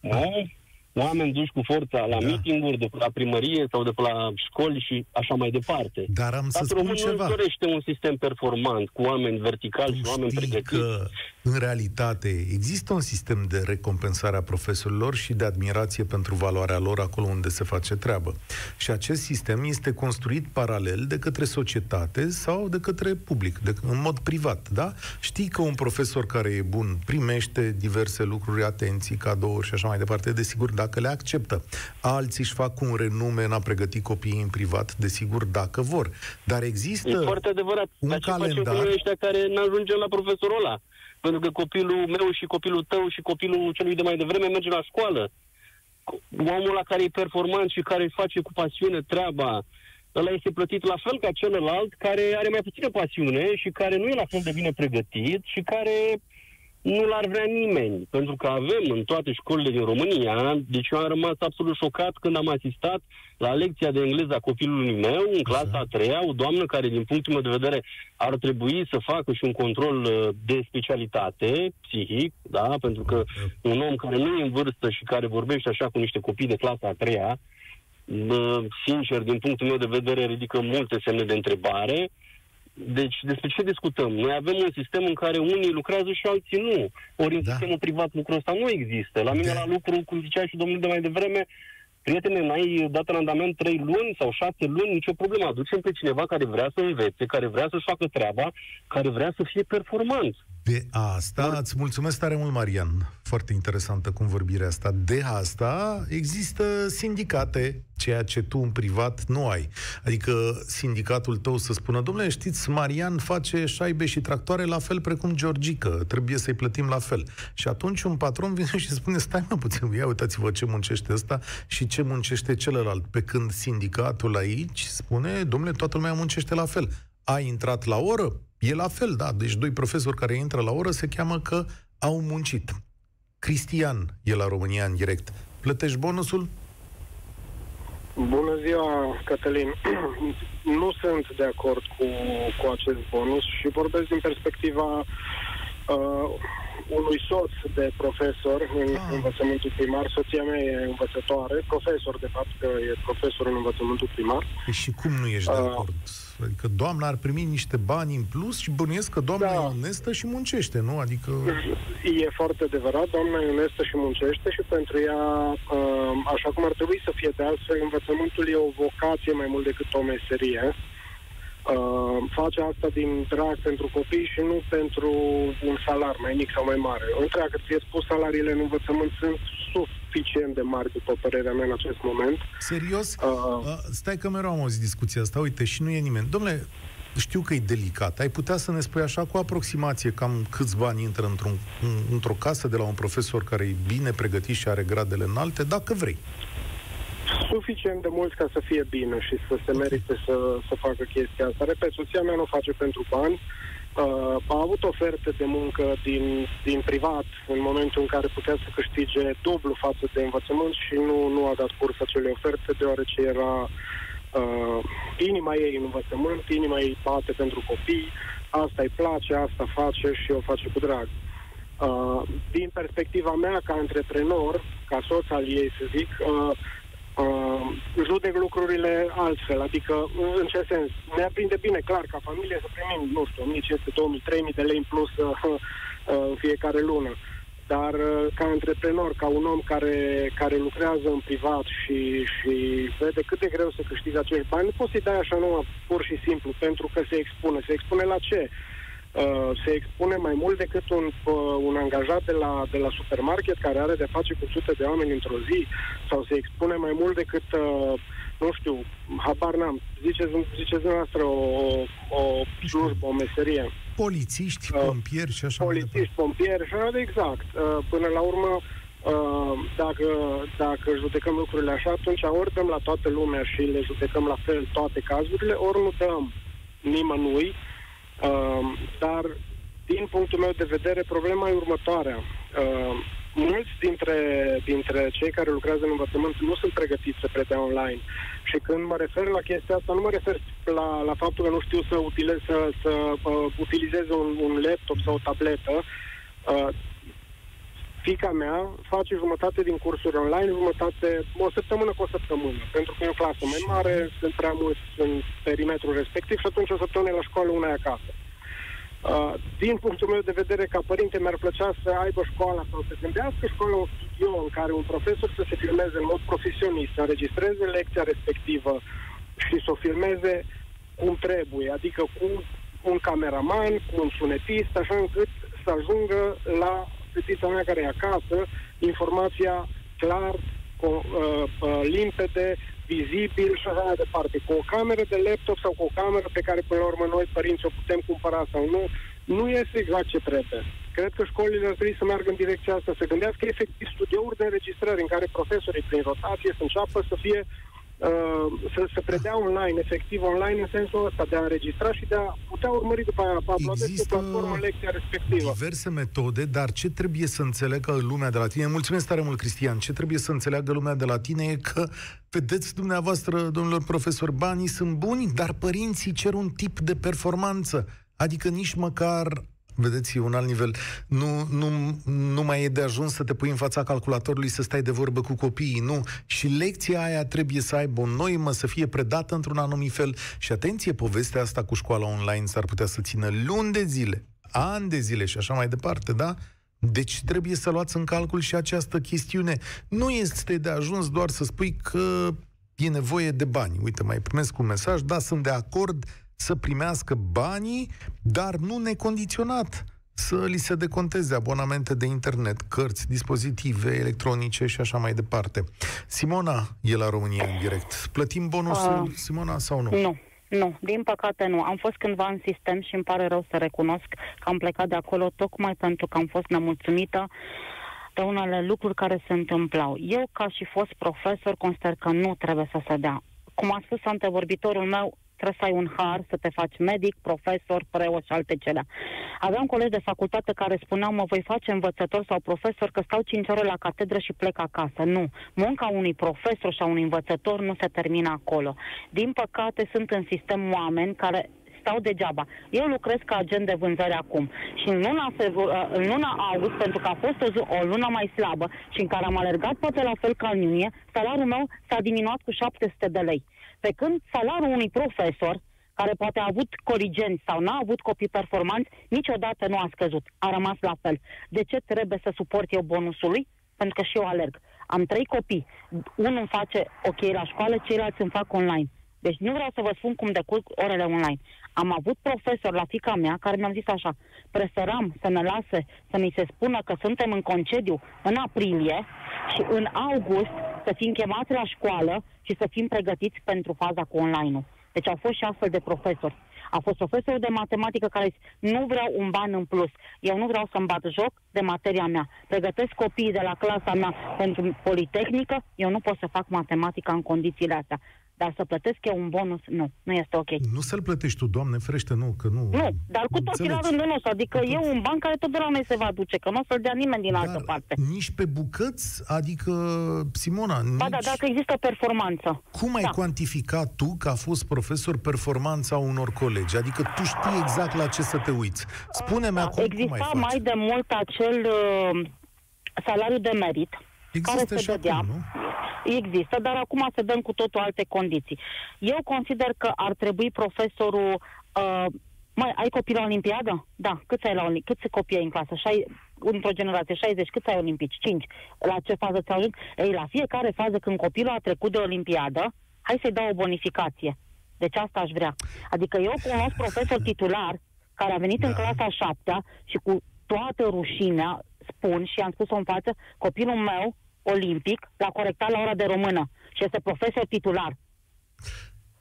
Nu? Oameni duși cu forța la da. meeting-uri, de la primărie sau de la școli și așa mai departe. Dar am să spun ceva. nu dorește un sistem performant, cu oameni verticali tu și oameni pregătiți. că, în realitate, există un sistem de recompensare a profesorilor și de admirație pentru valoarea lor acolo unde se face treabă. Și acest sistem este construit paralel de către societate sau de către public, de, în mod privat, da? Știi că un profesor care e bun primește diverse lucruri, atenții, cadouri și așa mai departe, desigur, da dacă le acceptă. Alții își fac un renume în a pregăti copiii în privat, desigur, dacă vor. Dar există e foarte adevărat. un Dar calendar... ce ăștia care nu ajungem la profesorul ăla? Pentru că copilul meu și copilul tău și copilul celui de mai devreme merge la școală. omul la care e performant și care își face cu pasiune treaba, ăla este plătit la fel ca celălalt care are mai puțină pasiune și care nu e la fel de bine pregătit și care nu l-ar vrea nimeni, pentru că avem în toate școlile din România, deci eu am rămas absolut șocat când am asistat la lecția de engleză a copilului meu, în clasa a treia, o doamnă care, din punctul meu de vedere, ar trebui să facă și un control uh, de specialitate psihic, da, pentru că un om care nu e în vârstă și care vorbește așa cu niște copii de clasa a treia, sincer, din punctul meu de vedere, ridică multe semne de întrebare. Deci, despre ce discutăm? Noi avem un sistem în care unii lucrează și alții nu. Ori în da. sistemul privat lucrul ăsta nu există. La mine de... la lucru, cum zicea și domnul de mai devreme, prietene, n-ai dat randament 3 luni sau 6 luni, nicio problemă. Aducem pe cineva care vrea să învețe, care vrea să-și facă treaba, care vrea să fie performant. De asta, Or... îți mulțumesc tare mult, Marian. Foarte interesantă convorbirea asta. De asta există sindicate, ceea ce tu în privat nu ai. Adică sindicatul tău să spună, domnule, știți, Marian face șaibe și tractoare la fel precum Georgică, trebuie să-i plătim la fel. Și atunci un patron vine și spune, stai mă puțin, ia uitați-vă ce muncește ăsta și ce muncește celălalt. Pe când sindicatul aici spune, domnule, toată lumea muncește la fel. A intrat la oră? E la fel, da. Deci doi profesori care intră la oră se cheamă că au muncit. Cristian e la România în direct. Plătești bonusul? Bună ziua, Cătălin. nu sunt de acord cu, cu acest bonus și vorbesc din perspectiva uh, unui soț de profesor în ah. învățământul primar. Soția mea e învățătoare, profesor, de fapt, că e profesor în învățământul primar. Păi și cum nu ești uh, de acord? Adică doamna ar primi niște bani în plus și bănuiesc că doamna da. e onestă și muncește, nu? Adică... E foarte adevărat, doamna e onestă și muncește și pentru ea, uh, așa cum ar trebui să fie de altfel, învățământul e o vocație mai mult decât o meserie. Uh, face asta din drag pentru copii și nu pentru un salar mai mic sau mai mare. Întreagă, ți-e spus, salariile în învățământ sunt suficient de mari, după părerea mea, în acest moment. Serios? Uh, uh, stai că mereu am auzit discuția asta. Uite, și nu e nimeni. Domnule, știu că e delicat. Ai putea să ne spui așa cu aproximație cam câți bani intră într-un, într-o casă de la un profesor care e bine pregătit și are gradele înalte, dacă vrei. Suficient de mult ca să fie bine și să se merite să, să facă chestia asta. Repet, soția mea nu face pentru bani, Uh, a avut oferte de muncă din, din privat în momentul în care putea să câștige dublu față de învățământ și nu, nu a dat curs acelei oferte deoarece era uh, inima ei în învățământ, inima ei bate pentru copii, asta îi place, asta face și o face cu drag. Uh, din perspectiva mea ca antreprenor, ca soț al ei să zic, uh, uh, judec lucrurile altfel. Adică, în ce sens? Ne aprinde bine, clar, ca familie să primim, nu știu, 1500, 2000, 3000 de lei în plus uh, uh, în fiecare lună. Dar uh, ca antreprenor, ca un om care, care lucrează în privat și, și vede cât de greu să câștigă acești bani, nu poți să-i dai așa numai pur și simplu, pentru că se expune. Se expune la ce? Uh, se expune mai mult decât un, uh, un angajat de la, de la supermarket care are de face cu sute de oameni într-o zi sau se expune mai mult decât, uh, nu știu, habar n-am, ziceți, ziceți dumneavoastră o, o slujbă, o meserie. Polițiști, pompieri și așa Polițiști, pompieri și așa, exact. Până la urmă, dacă, dacă judecăm lucrurile așa, atunci ori dăm la toată lumea și le judecăm la fel toate cazurile, ori nu dăm nimănui, Uh, dar, din punctul meu de vedere, problema e următoarea. Uh, mulți dintre, dintre cei care lucrează în învățământ nu sunt pregătiți să predea online. Și când mă refer la chestia asta, nu mă refer la, la faptul că nu știu să, utilez, să, să uh, utilizeze un, un laptop sau o tabletă. Uh, fica mea face jumătate din cursuri online, jumătate, o săptămână cu o săptămână, pentru că e o clasă mai mare, sunt prea mulți în perimetrul respectiv și atunci o săptămână la școală, una e acasă. Uh, din punctul meu de vedere, ca părinte, mi-ar plăcea să aibă școala sau să gândească școala un studio în care un profesor să se filmeze în mod profesionist, să înregistreze lecția respectivă și să o filmeze cum trebuie, adică cu un cameraman, cu un sunetist, așa încât să ajungă la fetița mea care e acasă, informația clar, co- uh, uh, limpede, vizibil și așa mai departe. Cu o cameră de laptop sau cu o cameră pe care până la urmă noi părinți o putem cumpăra sau nu, nu este exact ce trebuie. cred că școlile ar trebui să meargă în direcția asta, să gândească efectiv studiouri de înregistrări în care profesorii prin rotație să înceapă să fie uh, să, să predea online, efectiv online, în sensul ăsta de a înregistra și de a putea urmări după aia pe uploadezi pe Există platformă lecția respectivă. diverse metode, dar ce trebuie să înțeleagă lumea de la tine? Mulțumesc tare mult, Cristian. Ce trebuie să înțeleagă lumea de la tine e că, vedeți dumneavoastră, domnilor profesori, banii sunt buni, dar părinții cer un tip de performanță. Adică nici măcar Vedeți, e un alt nivel. Nu, nu, nu mai e de ajuns să te pui în fața calculatorului să stai de vorbă cu copiii, nu. Și lecția aia trebuie să aibă o noimă, să fie predată într-un anumit fel. Și atenție, povestea asta cu școala online s-ar putea să țină luni de zile, ani de zile și așa mai departe, da? Deci trebuie să luați în calcul și această chestiune. Nu este de ajuns doar să spui că e nevoie de bani. Uite, mai primesc un mesaj, da, sunt de acord să primească banii, dar nu necondiționat să li se deconteze abonamente de internet, cărți, dispozitive electronice și așa mai departe. Simona e la România în direct. Plătim bonusul, Uh, Simona, sau nu? Nu, nu, din păcate nu. Am fost cândva în sistem și îmi pare rău să recunosc că am plecat de acolo tocmai pentru că am fost nemulțumită de unele lucruri care se întâmplau. Eu, ca și fost profesor, consider că nu trebuie să se dea. Cum a spus antevorbitorul meu, trebuie să ai un har, să te faci medic, profesor, preot și alte celea. Aveam colegi de facultate care spuneau, mă voi face învățător sau profesor că stau 5 ore la catedră și plec acasă. Nu. Munca unui profesor și a unui învățător nu se termină acolo. Din păcate, sunt în sistem oameni care stau degeaba. Eu lucrez ca agent de vânzări acum și în luna, febru- în luna august, pentru că a fost o, zi- o lună mai slabă și în care am alergat poate la fel ca în iunie, salariul meu s-a diminuat cu 700 de lei. Pe când salariul unui profesor, care poate a avut corigenți sau n-a avut copii performanți, niciodată nu a scăzut. A rămas la fel. De ce trebuie să suport eu bonusului? Pentru că și eu alerg. Am trei copii. Unul îmi face ok la școală, ceilalți îmi fac online. Deci nu vreau să vă spun cum decurg orele online. Am avut profesor la fica mea care mi-a zis așa, preferam să ne lase să mi se spună că suntem în concediu în aprilie și în august să fim chemați la școală și să fim pregătiți pentru faza cu online-ul. Deci au fost și astfel de profesori. A fost profesorul de matematică care zice, nu vreau un ban în plus. Eu nu vreau să-mi bat joc de materia mea. Pregătesc copiii de la clasa mea pentru politehnică, eu nu pot să fac matematica în condițiile astea. Dar să plătesc eu un bonus, nu, nu este ok. Nu să-l plătești tu, Doamne ferește, nu, că nu... Nu, dar cu toții la Înțelegi? rândul nostru. Adică Cu e toții. un ban care tot de la noi se va duce, că nu o să-l dea nimeni din altă Dar parte. nici pe bucăți, adică, Simona, Ba da, nici... dacă există performanță. Cum ai da. cuantificat tu, că a fost profesor, performanța unor colegi? Adică tu știi exact la ce să te uiți. Spune-mi acum cum ai Exista face. mai de mult acel uh, salariu de merit. Există care și se dădea. acum, nu? Există, dar acum se dăm cu totul alte condiții. Eu consider că ar trebui profesorul... Uh, mai ai copii la Olimpiadă? Da. Câți ai la Olimpiadă? Câți copii ai în clasă? Șai, într-o generație, 60. Câți ai olimpici? 5. La ce fază ți-au ajuns? Ei, la fiecare fază când copilul a trecut de Olimpiadă, hai să-i dau o bonificație. Deci asta aș vrea. Adică eu cunosc profesor titular care a venit Da. în clasa a șaptea și cu toată rușinea spun și am spus-o în față, copilul meu olimpic l-a corectat la ora de română și este profesor titular.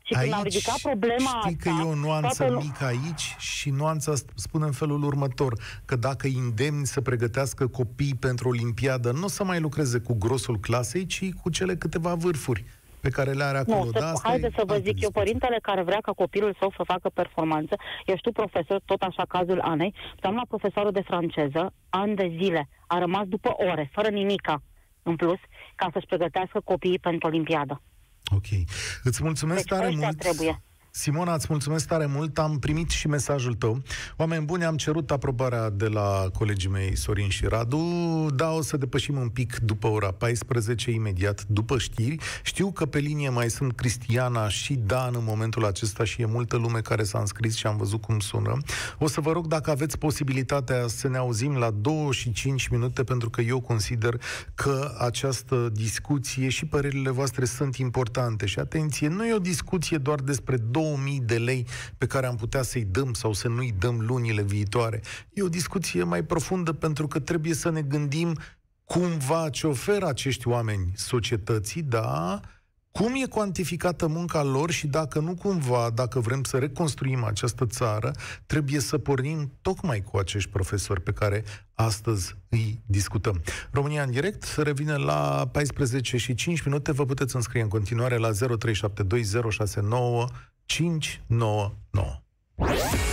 Și când am ridicat problema știi asta... că e o nuanță toată lu- mică aici și nuanța sp- spune în felul următor, că dacă îndemni să pregătească copii pentru Olimpiadă, nu o să mai lucreze cu grosul clasei, ci cu cele câteva vârfuri pe care le are acolo. Nu, da, să, asta haideți e să vă altă zic eu, discuție. părintele care vrea ca copilul său să facă performanță, eu știu profesor, tot așa cazul Anei, doamna profesoră de franceză, ani de zile, a rămas după ore, fără nimica în plus, ca să-și pregătească copiii pentru Olimpiadă. Ok. Îți mulțumesc Deci tare ăștia mult. trebuie. Simona, îți mulțumesc tare mult. Am primit și mesajul tău. Oameni buni, am cerut aprobarea de la colegii mei Sorin și Radu. Da, o să depășim un pic după ora 14, imediat după știri. Știu că pe linie mai sunt Cristiana și Dan în momentul acesta și e multă lume care s-a înscris și am văzut cum sună. O să vă rog dacă aveți posibilitatea să ne auzim la 2 și 5 minute, pentru că eu consider că această discuție și părerile voastre sunt importante. Și atenție, nu e o discuție doar despre 2000 de lei pe care am putea să-i dăm sau să nu-i dăm lunile viitoare. E o discuție mai profundă pentru că trebuie să ne gândim cumva ce oferă acești oameni societății, da, cum e cuantificată munca lor și dacă nu cumva, dacă vrem să reconstruim această țară, trebuie să pornim tocmai cu acești profesori pe care astăzi îi discutăm. România în direct revine la 14 și 5 minute. Vă puteți înscrie în continuare la 0372069599. 599.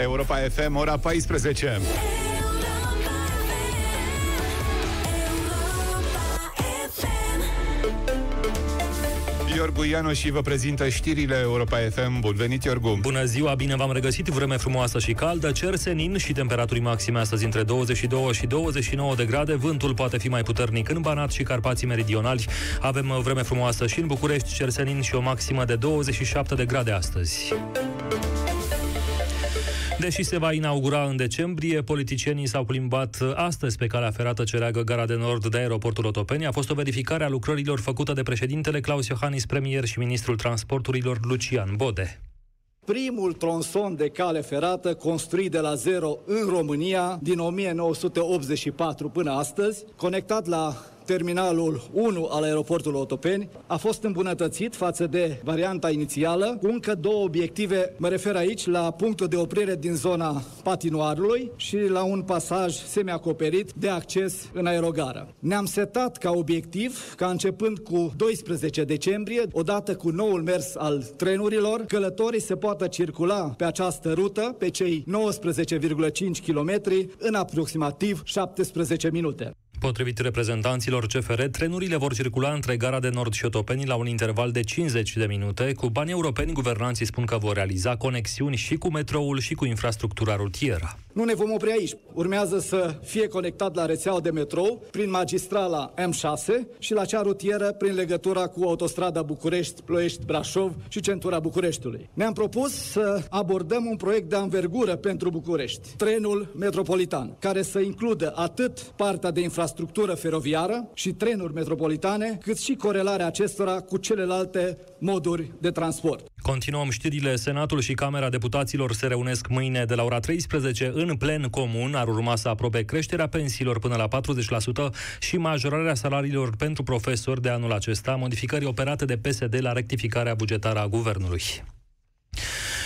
Europa FM, ora 14. Iorgu Iano și vă prezintă știrile Europa FM. Bun venit, Iorgu! Bună ziua, bine v-am regăsit, vreme frumoasă și caldă, cer senin și temperaturi maxime astăzi între 22 și 29 de grade, vântul poate fi mai puternic în Banat și Carpații Meridionali. Avem vreme frumoasă și în București, cer senin și o maximă de 27 de grade astăzi. Deși se va inaugura în decembrie, politicienii s-au plimbat astăzi pe calea ferată ce leagă gara de nord de aeroportul Otopeni. A fost o verificare a lucrărilor făcută de președintele Claus Iohannis, premier și ministrul transporturilor Lucian Bode. Primul tronson de cale ferată construit de la zero în România din 1984 până astăzi, conectat la terminalul 1 al aeroportului Otopeni a fost îmbunătățit față de varianta inițială cu încă două obiective. Mă refer aici la punctul de oprire din zona patinoarului și la un pasaj semi-acoperit de acces în aerogară. Ne-am setat ca obiectiv ca începând cu 12 decembrie, odată cu noul mers al trenurilor, călătorii se poată circula pe această rută, pe cei 19,5 km, în aproximativ 17 minute. Potrivit reprezentanților CFR, trenurile vor circula între gara de nord și Otopeni la un interval de 50 de minute. Cu bani europeni, guvernanții spun că vor realiza conexiuni și cu metroul și cu infrastructura rutieră. Nu ne vom opri aici. Urmează să fie conectat la rețeaua de metrou prin magistrala M6 și la cea rutieră prin legătura cu autostrada București, Ploiești, Brașov și centura Bucureștiului. Ne-am propus să abordăm un proiect de anvergură pentru București, trenul metropolitan, care să includă atât partea de infrastructură feroviară și trenuri metropolitane, cât și corelarea acestora cu celelalte moduri de transport. Continuăm știrile. Senatul și Camera Deputaților se reunesc mâine de la ora 13 în plen comun. Ar urma să aprobe creșterea pensiilor până la 40% și majorarea salariilor pentru profesori de anul acesta, modificări operate de PSD la rectificarea bugetară a guvernului.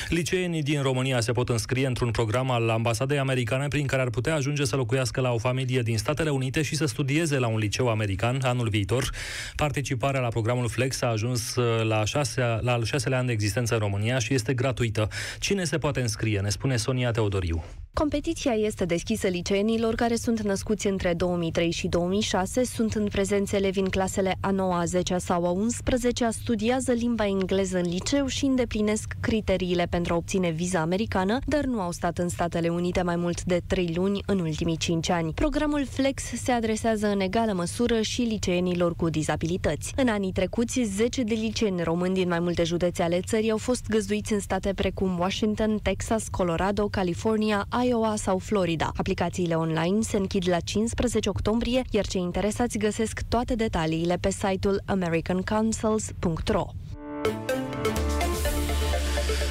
Liceenii din România se pot înscrie într-un program al ambasadei americane prin care ar putea ajunge să locuiască la o familie din Statele Unite și să studieze la un liceu american anul viitor. Participarea la programul Flex a ajuns uh, la, șase, la al șaselea an de existență în România și este gratuită. Cine se poate înscrie? Ne spune Sonia Teodoriu. Competiția este deschisă liceenilor care sunt născuți între 2003 și 2006, sunt în prezență elevi în clasele a 9, a 10 sau a 11, studiază limba engleză în liceu și îndeplinesc criteriile pentru a obține viza americană, dar nu au stat în Statele Unite mai mult de 3 luni în ultimii 5 ani. Programul Flex se adresează în egală măsură și liceenilor cu dizabilități. În anii trecuți, 10 de liceeni români din mai multe județe ale țării au fost găzduiți în state precum Washington, Texas, Colorado, California, Iowa sau Florida. Aplicațiile online se închid la 15 octombrie, iar cei interesați găsesc toate detaliile pe site-ul americancouncils.ro.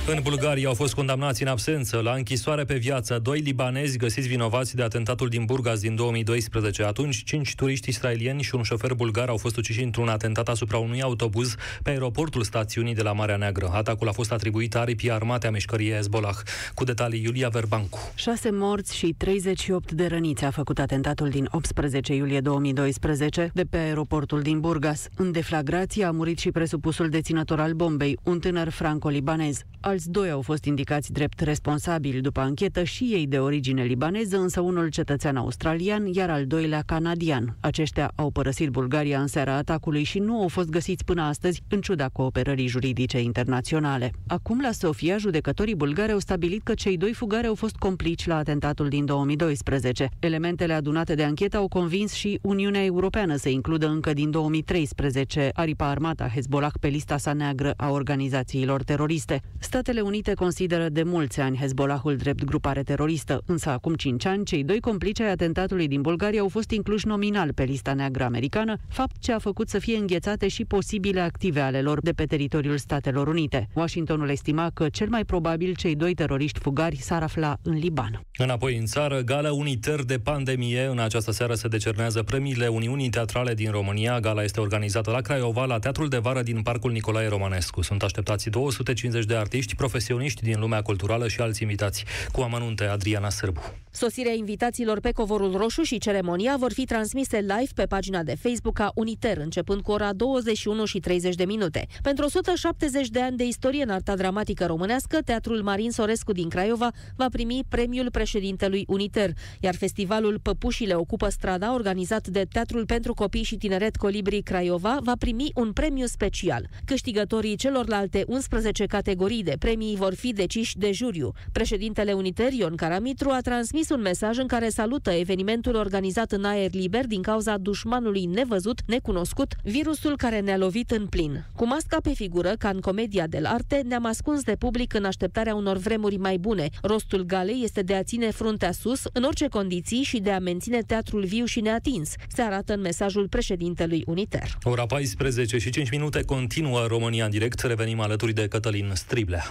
În Bulgaria au fost condamnați în absență la închisoare pe viață doi libanezi găsiți vinovați de atentatul din Burgas din 2012. Atunci, cinci turiști israelieni și un șofer bulgar au fost uciși într-un atentat asupra unui autobuz pe aeroportul stațiunii de la Marea Neagră. Atacul a fost atribuit aripii armate a mișcării Hezbollah. Cu detalii Iulia Verbancu. Șase morți și 38 de răniți a făcut atentatul din 18 iulie 2012 de pe aeroportul din Burgas. În deflagrație a murit și presupusul deținător al bombei, un tânăr franco-libanez. Alți doi au fost indicați drept responsabili după anchetă și ei de origine libaneză, însă unul cetățean australian, iar al doilea canadian. Aceștia au părăsit Bulgaria în seara atacului și nu au fost găsiți până astăzi, în ciuda cooperării juridice internaționale. Acum, la Sofia, judecătorii bulgari au stabilit că cei doi fugari au fost complici la atentatul din 2012. Elementele adunate de anchetă au convins și Uniunea Europeană să includă încă din 2013 aripa armata Hezbollah pe lista sa neagră a organizațiilor teroriste. Statele Unite consideră de mulți ani Hezbollahul drept grupare teroristă, însă acum 5 ani cei doi complici ai atentatului din Bulgaria au fost incluși nominal pe lista neagră americană, fapt ce a făcut să fie înghețate și posibile active ale lor de pe teritoriul Statelor Unite. Washingtonul estima că cel mai probabil cei doi teroriști fugari s-ar afla în Liban. Înapoi în țară, gala unitări de pandemie. În această seară se decernează premiile Uniunii Teatrale din România. Gala este organizată la Craiova, la Teatrul de Vară din Parcul Nicolae Romanescu. Sunt așteptați 250 de artiști profesioniști din lumea culturală și alți invitați. Cu amănunte Adriana Sârbu. Sosirea invitațiilor pe covorul roșu și ceremonia vor fi transmise live pe pagina de Facebook a Uniter, începând cu ora 21 și 30 de minute. Pentru 170 de ani de istorie în arta dramatică românească, Teatrul Marin Sorescu din Craiova va primi premiul președintelui Uniter, iar festivalul Păpușile ocupă strada, organizat de Teatrul pentru Copii și Tineret Colibri Craiova, va primi un premiu special. Câștigătorii celorlalte 11 categorii de premii vor fi deciși de juriu. Președintele Uniter, Ion Caramitru, a transmis transmis un mesaj în care salută evenimentul organizat în aer liber din cauza dușmanului nevăzut, necunoscut, virusul care ne-a lovit în plin. Cu masca pe figură, ca în comedia del arte, ne-am ascuns de public în așteptarea unor vremuri mai bune. Rostul galei este de a ține fruntea sus, în orice condiții, și de a menține teatrul viu și neatins, se arată în mesajul președintelui Uniter. Ora 14 și 5 minute continuă România în direct. Revenim alături de Cătălin Striblea.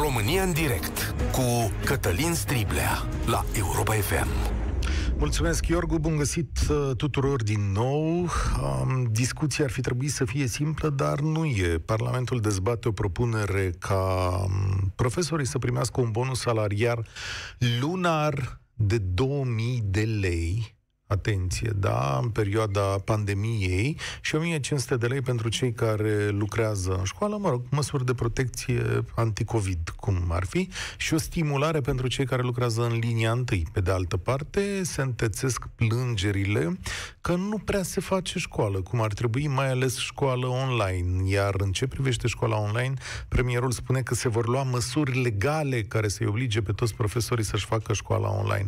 România în direct cu Cătălin Striblea la Europa FM. Mulțumesc, Iorgu, bun găsit uh, tuturor din nou. Um, discuția ar fi trebuit să fie simplă, dar nu e. Parlamentul dezbate o propunere ca um, profesorii să primească un bonus salariar lunar de 2000 de lei atenție, da, în perioada pandemiei și 1500 de lei pentru cei care lucrează în școală, mă rog, măsuri de protecție anticovid, cum ar fi, și o stimulare pentru cei care lucrează în linia întâi. Pe de altă parte, se întețesc plângerile că nu prea se face școală, cum ar trebui, mai ales școală online. Iar în ce privește școala online, premierul spune că se vor lua măsuri legale care să-i oblige pe toți profesorii să-și facă școala online.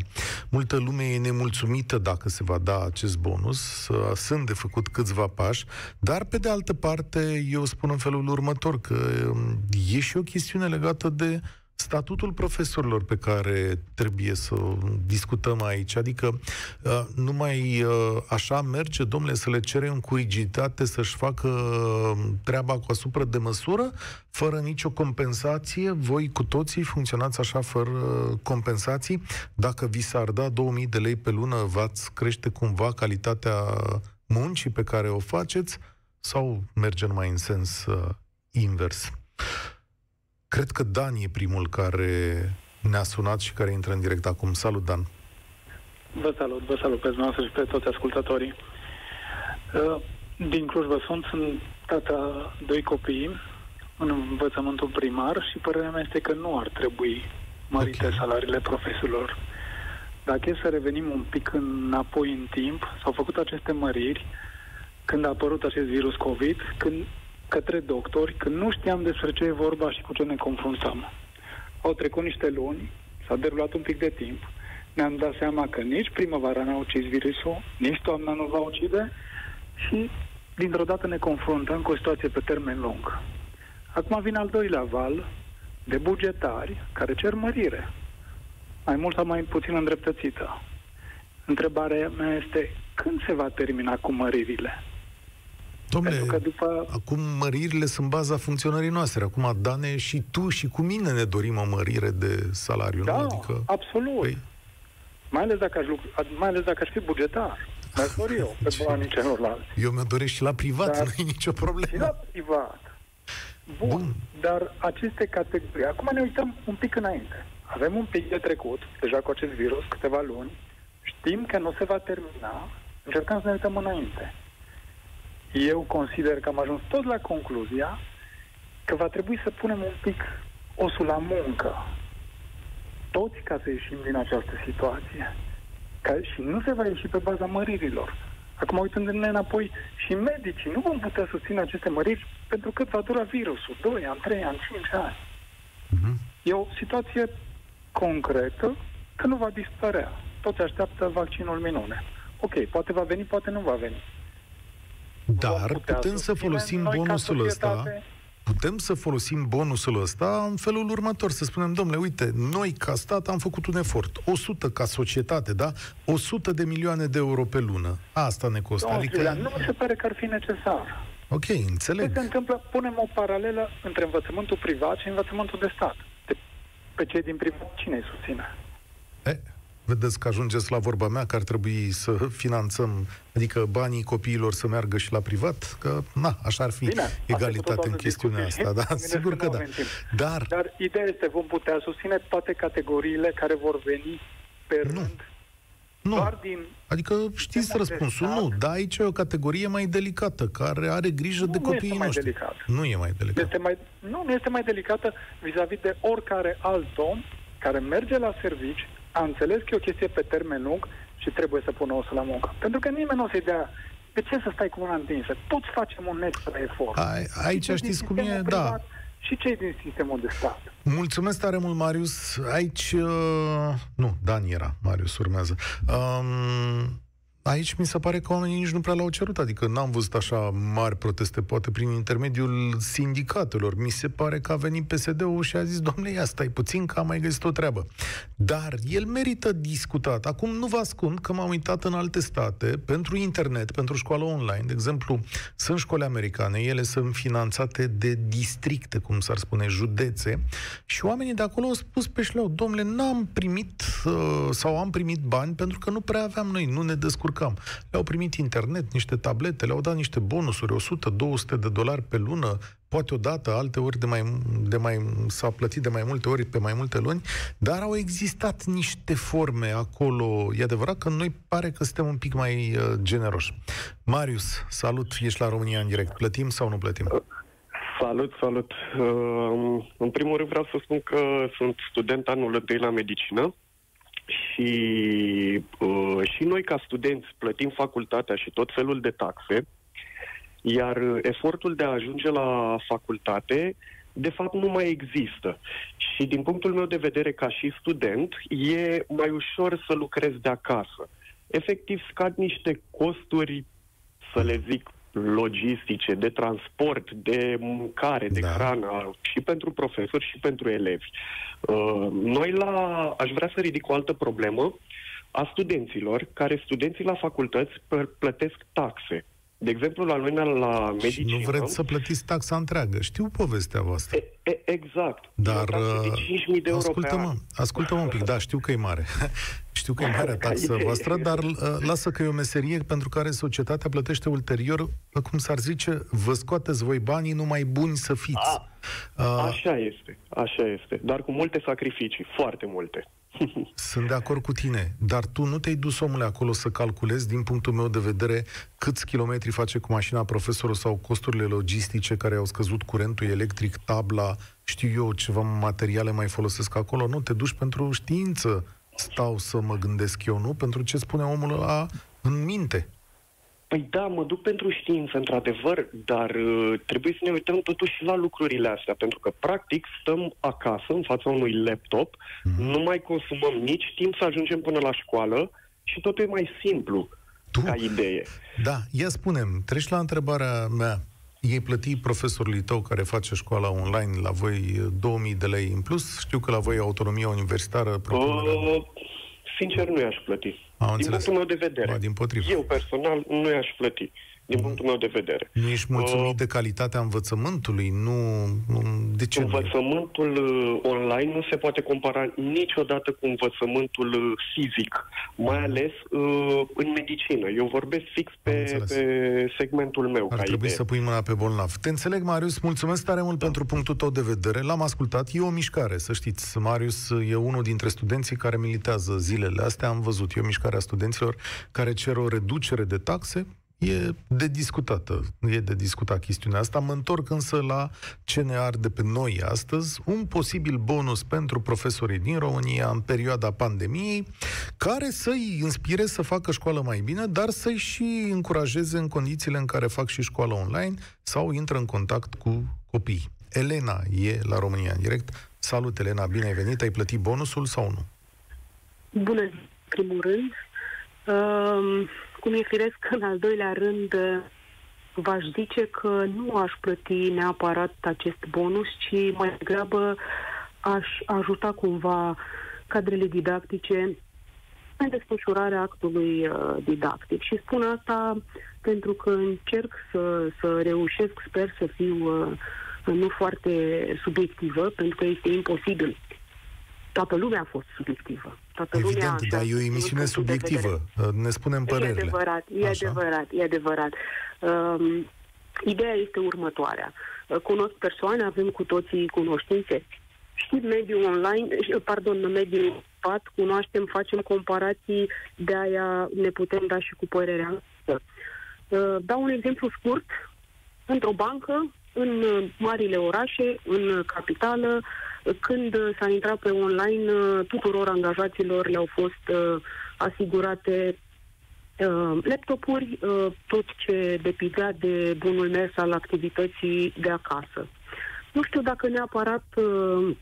Multă lume e nemulțumită dacă se va da acest bonus. Sunt de făcut câțiva pași, dar pe de altă parte eu spun în felul următor că um, e și o chestiune legată de statutul profesorilor pe care trebuie să discutăm aici. Adică uh, numai uh, așa merge, domnule, să le cerem cu rigiditate să-și facă um, treaba cu asupra de măsură, fără nicio compensație. Voi cu toții funcționați așa fără compensații. Dacă vi s-ar da 2000 de lei pe lună, v-ați crește cumva calitatea muncii pe care o faceți sau merge numai în sens uh, invers? Cred că Dan e primul care ne-a sunat și care intră în direct acum. Salut, Dan! Vă salut, vă salut pe dumneavoastră și pe toți ascultătorii. Uh, din Cluj vă sunt, sunt tata doi copii în învățământul primar și părerea mea este că nu ar trebui mărite okay. salariile profesorilor. Dacă e să revenim un pic înapoi în timp, s-au făcut aceste măriri când a apărut acest virus COVID, când către doctori când nu știam despre ce e vorba și cu ce ne confruntăm. Au trecut niște luni, s-a derulat un pic de timp, ne-am dat seama că nici primăvara n-a ucis virusul, nici toamna nu va ucide și dintr-o dată ne confruntăm cu o situație pe termen lung. Acum vine al doilea val de bugetari care cer mărire, mai mult sau mai puțin îndreptățită. Întrebarea mea este când se va termina cu măririle? Domnule, că după... acum măririle sunt baza funcționării noastre. Acum, Dane, și tu și cu mine ne dorim o mărire de salariu, da, nu? Adică... absolut. Păi... Mai, ales dacă aș lucra, mai ales dacă aș fi bugetar. Mi-aș dori eu, pe banii celorlalți. Eu mi-o doresc și la privat, dar... nu e nicio problemă. Și la privat. Bun, Bun, dar aceste categorii... Acum ne uităm un pic înainte. Avem un pic de trecut, deja cu acest virus, câteva luni. Știm că nu se va termina. Încercăm să ne uităm înainte eu consider că am ajuns tot la concluzia că va trebui să punem un pic osul la muncă. Toți ca să ieșim din această situație. Ca, și nu se va ieși pe baza măririlor. Acum, uitându-ne înapoi, și medicii nu vom putea susține aceste măriri pentru că va dura virusul. 2 ani, 3 ani, 5 ani. Uh-huh. E o situație concretă că nu va dispărea. Toți așteaptă vaccinul minune. Ok, poate va veni, poate nu va veni. Dar putem să folosim bonusul ăsta putem să folosim bonusul ăsta în felul următor, să spunem, domnule, uite, noi ca stat am făcut un efort, 100 ca societate, da? 100 de milioane de euro pe lună. Asta ne costă. Domnul adică... nu mi se pare că ar fi necesar. Ok, înțeleg. Ce se întâmplă? Punem o paralelă între învățământul privat și învățământul de stat. De, pe cei din privat, cine îi susține? E, vedeți că ajungeți la vorba mea că ar trebui să finanțăm, adică banii copiilor să meargă și la privat, că na, așa ar fi Bine, egalitate în chestiunea discuție. asta, da, sigur că da. Dar... Dar ideea este, vom putea susține toate categoriile care vor veni pe rând nu. Nu. Doar din adică știți răspunsul, nu, dar aici e o categorie mai delicată, care are grijă nu, de copiii nu noștri. Delicat. Nu e mai delicată. Este mai, nu, nu este mai delicată vis-a-vis de oricare alt om care merge la servici, a înțeles că e o chestie pe termen lung și trebuie să pună osul la muncă. Pentru că nimeni nu o să-i dea de ce să stai cu mâna întinsă? Toți facem un extra efort. A, aici știți cum e, da. Și cei din sistemul de stat. Mulțumesc tare mult, Marius. Aici... Uh, nu, Dan era. Marius urmează. Um, Aici mi se pare că oamenii nici nu prea l-au cerut, adică n-am văzut așa mari proteste, poate prin intermediul sindicatelor. Mi se pare că a venit PSD-ul și a zis, domnule, ia stai puțin că am mai găsit o treabă. Dar el merită discutat. Acum nu vă ascund că m-am uitat în alte state pentru internet, pentru școală online. De exemplu, sunt școli americane, ele sunt finanțate de districte, cum s-ar spune, județe, și oamenii de acolo au spus pe șleau, domnule, n-am primit uh, sau am primit bani pentru că nu prea aveam noi, nu ne descurcăm descurcam. Le-au primit internet, niște tablete, le-au dat niște bonusuri, 100-200 de dolari pe lună, poate o dată, alte ori de mai, de mai, s-a plătit de mai multe ori pe mai multe luni, dar au existat niște forme acolo. E adevărat că noi pare că suntem un pic mai uh, generoși. Marius, salut, ești la România în direct. Plătim sau nu plătim? Salut, salut. Uh, în primul rând vreau să spun că sunt student anul întâi la medicină și, uh, și noi ca studenți plătim facultatea și tot felul de taxe, iar efortul de a ajunge la facultate de fapt nu mai există. Și din punctul meu de vedere ca și student, e mai ușor să lucrezi de acasă. Efectiv scad niște costuri, să le zic, logistice, de transport, de mâncare, de da. hrană, și pentru profesori și pentru elevi. Uh, noi la, aș vrea să ridic o altă problemă a studenților, care studenții la facultăți plătesc taxe. De exemplu, la noi la medicină... Și nu vreți să plătiți taxa întreagă. Știu povestea voastră. E, e, exact. Dar... De de ascultă-mă, ascultă-mă un pic. Da, știu că e mare. știu că e mare taxa voastră, dar uh, lasă că e o meserie pentru care societatea plătește ulterior, cum s-ar zice, vă scoateți voi banii numai buni să fiți. A, uh, așa este, așa este. Dar cu multe sacrificii, foarte multe. Sunt de acord cu tine, dar tu nu te-ai dus, omule, acolo să calculezi, din punctul meu de vedere, câți kilometri face cu mașina profesorul sau costurile logistice care au scăzut curentul electric, tabla, știu eu, ceva materiale mai folosesc acolo. Nu, te duci pentru știință. Stau să mă gândesc eu, nu? Pentru ce spune omul ăla în minte. Păi da, mă duc pentru știință, într-adevăr, dar uh, trebuie să ne uităm totuși la lucrurile astea, pentru că, practic, stăm acasă, în fața unui laptop, mm-hmm. nu mai consumăm nici timp să ajungem până la școală și totul e mai simplu tu? ca idee. Da, ia spunem, treci la întrebarea mea. Ei plăti profesorului tău care face școala online la voi 2000 de lei în plus? Știu că la voi autonomia universitară... Uh, sincer, nu i-aș plăti. Am din înțeles. punctul meu de vedere. Ba, din potrivă. Eu personal nu i-aș plăti din punctul meu de vedere. Nu ești mulțumit uh, de calitatea învățământului? Nu, de ce Învățământul nu? Uh, online nu se poate compara niciodată cu învățământul uh, fizic, mai ales uh, în medicină. Eu vorbesc fix pe, pe segmentul meu. Ar trebui idee. să pui mâna pe bolnav. Te înțeleg, Marius, mulțumesc tare mult da. pentru punctul tău de vedere. L-am ascultat, e o mișcare, să știți. Marius e unul dintre studenții care militează zilele astea. Am văzut, e o mișcare a studenților care cer o reducere de taxe E de discutată, e de discutat chestiunea asta. Mă întorc însă la ce ne arde pe noi astăzi, un posibil bonus pentru profesorii din România în perioada pandemiei, care să-i inspire să facă școală mai bine, dar să-i și încurajeze în condițiile în care fac și școală online sau intră în contact cu copii. Elena e la România în direct. Salut, Elena, bine ai venit. Ai plătit bonusul sau nu? Bună, primul rând. Uh, cum e firesc, în al doilea rând, v-aș zice că nu aș plăti neapărat acest bonus, ci mai degrabă aș ajuta cumva cadrele dictactice în desfășurarea actului uh, didactic. Și spun asta pentru că încerc să, să reușesc, sper să fiu uh, nu foarte subiectivă, pentru că este imposibil toată lumea a fost subiectivă. Toată Evident, lumea dar e o emisiune subiectivă. Ne spunem părerile. E adevărat, e Așa. adevărat, e adevărat. Um, ideea este următoarea. Uh, Cunosc persoane, avem cu toții cunoștințe. Știm mediul online, uh, pardon, mediul pat, cunoaștem, facem comparații, de aia ne putem da și cu părerea noastră. Uh, Dau un exemplu scurt. Într-o bancă, în uh, marile orașe, în capitală, uh, când uh, s-a intrat pe online, uh, tuturor angajaților le-au fost uh, asigurate uh, laptopuri, uh, tot ce depindea de bunul mers al activității de acasă. Nu știu dacă neapărat uh,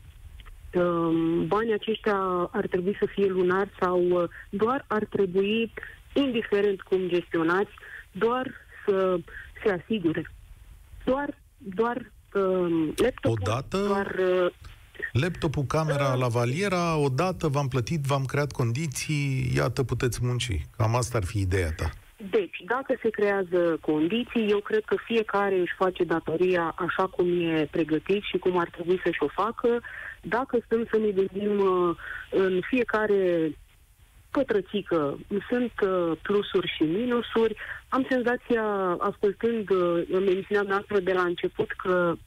uh, banii aceștia ar trebui să fie lunari sau uh, doar ar trebui, indiferent cum gestionați, doar să se asigure. Doar, doar uh, laptopul, Odată? doar uh, Laptopul, camera, lavaliera, odată v-am plătit, v-am creat condiții, iată, puteți munci. Cam asta ar fi ideea ta. Deci, dacă se creează condiții, eu cred că fiecare își face datoria așa cum e pregătit și cum ar trebui să-și o facă. Dacă stăm să ne gândim uh, în fiecare pătrățică, sunt uh, plusuri și minusuri. Am senzația, ascultând uh, emisiunea noastră de la început, că uh,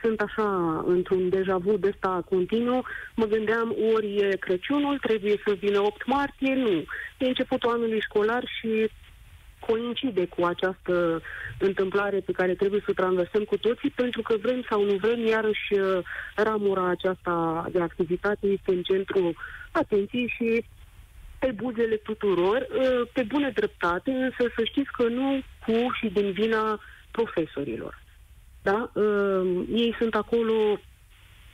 sunt așa într-un deja vu de ăsta continuu, mă gândeam ori e Crăciunul, trebuie să vină 8 martie, nu. E începutul anului școlar și coincide cu această întâmplare pe care trebuie să o traversăm cu toții, pentru că vrem sau nu vrem, iarăși uh, ramura aceasta de activitate este în centru atenției și pe buzele tuturor, uh, pe bună dreptate, însă să știți că nu cu și din vina profesorilor. Da? Uh, Ei sunt acolo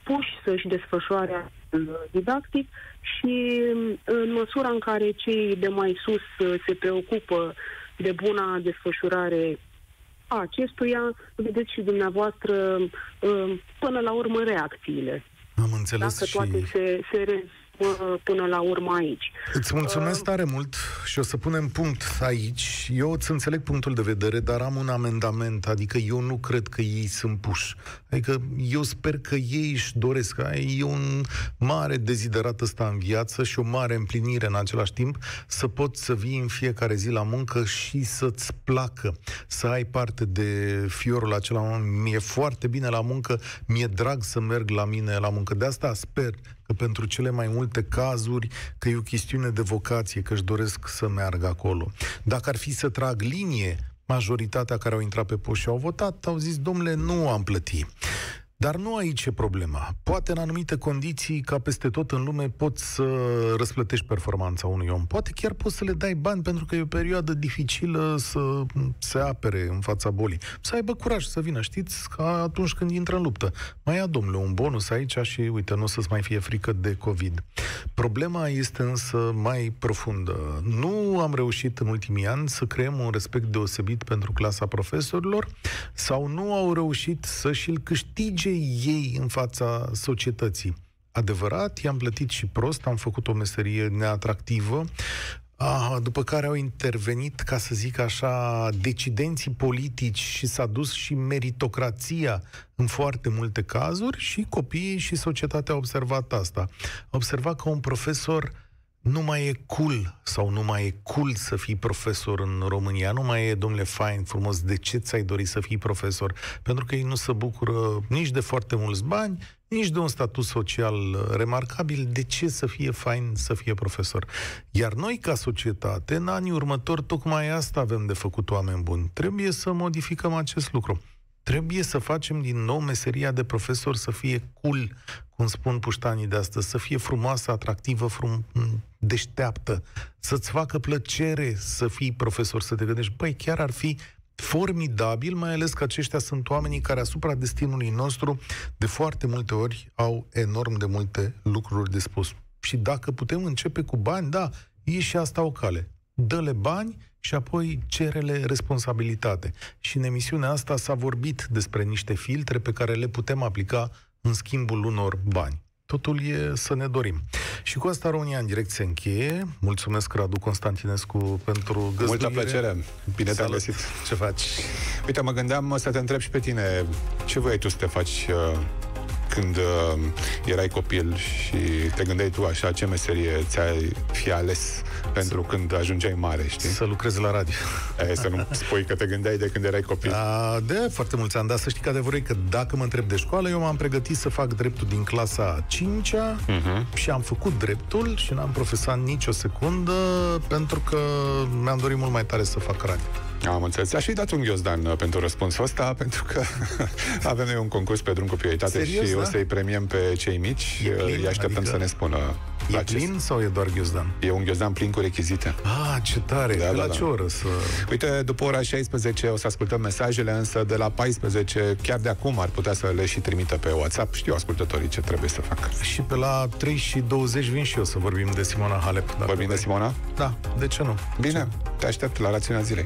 puși să-și desfășoare actul didactic și uh, în măsura în care cei de mai sus uh, se preocupă de buna desfășurare a acestuia, vedeți și dumneavoastră uh, până la urmă reacțiile. Am înțeles Dacă și... toate se, se rezumă până la urmă aici. Îți mulțumesc tare mult și o să punem punct aici. Eu îți înțeleg punctul de vedere, dar am un amendament, adică eu nu cred că ei sunt puși. Adică eu sper că ei își doresc. E un mare deziderat ăsta în viață și o mare împlinire în același timp să poți să vii în fiecare zi la muncă și să-ți placă, să ai parte de fiorul acela. Mi-e foarte bine la muncă, mi-e drag să merg la mine la muncă. De asta sper că pentru cele mai multe cazuri, că e o chestiune de vocație, că își doresc să meargă acolo. Dacă ar fi să trag linie, majoritatea care au intrat pe poști și au votat, au zis, domnule, nu am plătit. Dar nu aici e problema. Poate în anumite condiții, ca peste tot în lume, poți să răsplătești performanța unui om. Poate chiar poți să le dai bani pentru că e o perioadă dificilă să se apere în fața bolii. Să aibă curaj să vină, știți, ca atunci când intră în luptă. Mai ia, domnule, un bonus aici și, uite, nu o să-ți mai fie frică de COVID. Problema este însă mai profundă. Nu am reușit în ultimii ani să creăm un respect deosebit pentru clasa profesorilor sau nu au reușit să și-l câștige ei în fața societății. Adevărat, i-am plătit și prost, am făcut o meserie neatractivă, Ah, după care au intervenit, ca să zic așa, decidenții politici și s-a dus și meritocrația în foarte multe cazuri și copiii și societatea au observat asta. Au observat că un profesor nu mai e cool sau nu mai e cool să fii profesor în România, nu mai e, domnule, fain, frumos, de ce ți-ai dori să fii profesor? Pentru că ei nu se bucură nici de foarte mulți bani, nici de un statut social remarcabil, de ce să fie fain să fie profesor? Iar noi, ca societate, în anii următori, tocmai asta avem de făcut oameni buni. Trebuie să modificăm acest lucru. Trebuie să facem din nou meseria de profesor să fie cool, cum spun puștanii de astăzi, să fie frumoasă, atractivă, frum, deșteaptă, să-ți facă plăcere să fii profesor, să te gândești, băi, chiar ar fi formidabil, mai ales că aceștia sunt oamenii care asupra destinului nostru de foarte multe ori au enorm de multe lucruri de spus. Și dacă putem începe cu bani, da, e și asta o cale. Dă-le bani și apoi cerele responsabilitate. Și în emisiunea asta s-a vorbit despre niște filtre pe care le putem aplica în schimbul unor bani. Totul e să ne dorim. Și cu asta România în direct se încheie. Mulțumesc, Radu Constantinescu, pentru găzduire. Multă plăcere. Bine te-am găsit. Ce faci? Uite, mă gândeam să te întreb și pe tine, ce voiai tu să te faci uh, când uh, erai copil și te gândeai tu așa ce meserie ți-ai fi ales pentru când ajungeai mare, știi? Să lucrezi la radio. E, să nu spui că te gândeai de când erai copil. Da, de foarte mulți ani, dar să știi că adevărul e că dacă mă întreb de școală, eu m-am pregătit să fac dreptul din clasa 5-a uh-huh. și am făcut dreptul și n-am profesat nicio secundă pentru că mi-am dorit mult mai tare să fac radio. Am înțeles. Aș fi dat un ghiozdan uh, pentru răspunsul ăsta, pentru că avem noi un concurs pe drum cu prioritate Serios, și da? o să-i premiem pe cei mici. E plin? Îi așteptăm Adică să ne spună. E la ce- plin sau e doar ghiozdan? E un ghiozdan plin cu rechizite. Ah, ce tare! Da, De da, la da. ce oră să... Uite, după ora 16 o să ascultăm mesajele, însă de la 14, chiar de acum, ar putea să le și trimită pe WhatsApp. Știu ascultătorii ce trebuie să facă. Și pe la 3 și 20 vin și eu să vorbim de Simona Halep. Dacă Vorbim de Simona? Da, de ce nu? Bine, te aștept la rațiunea zilei.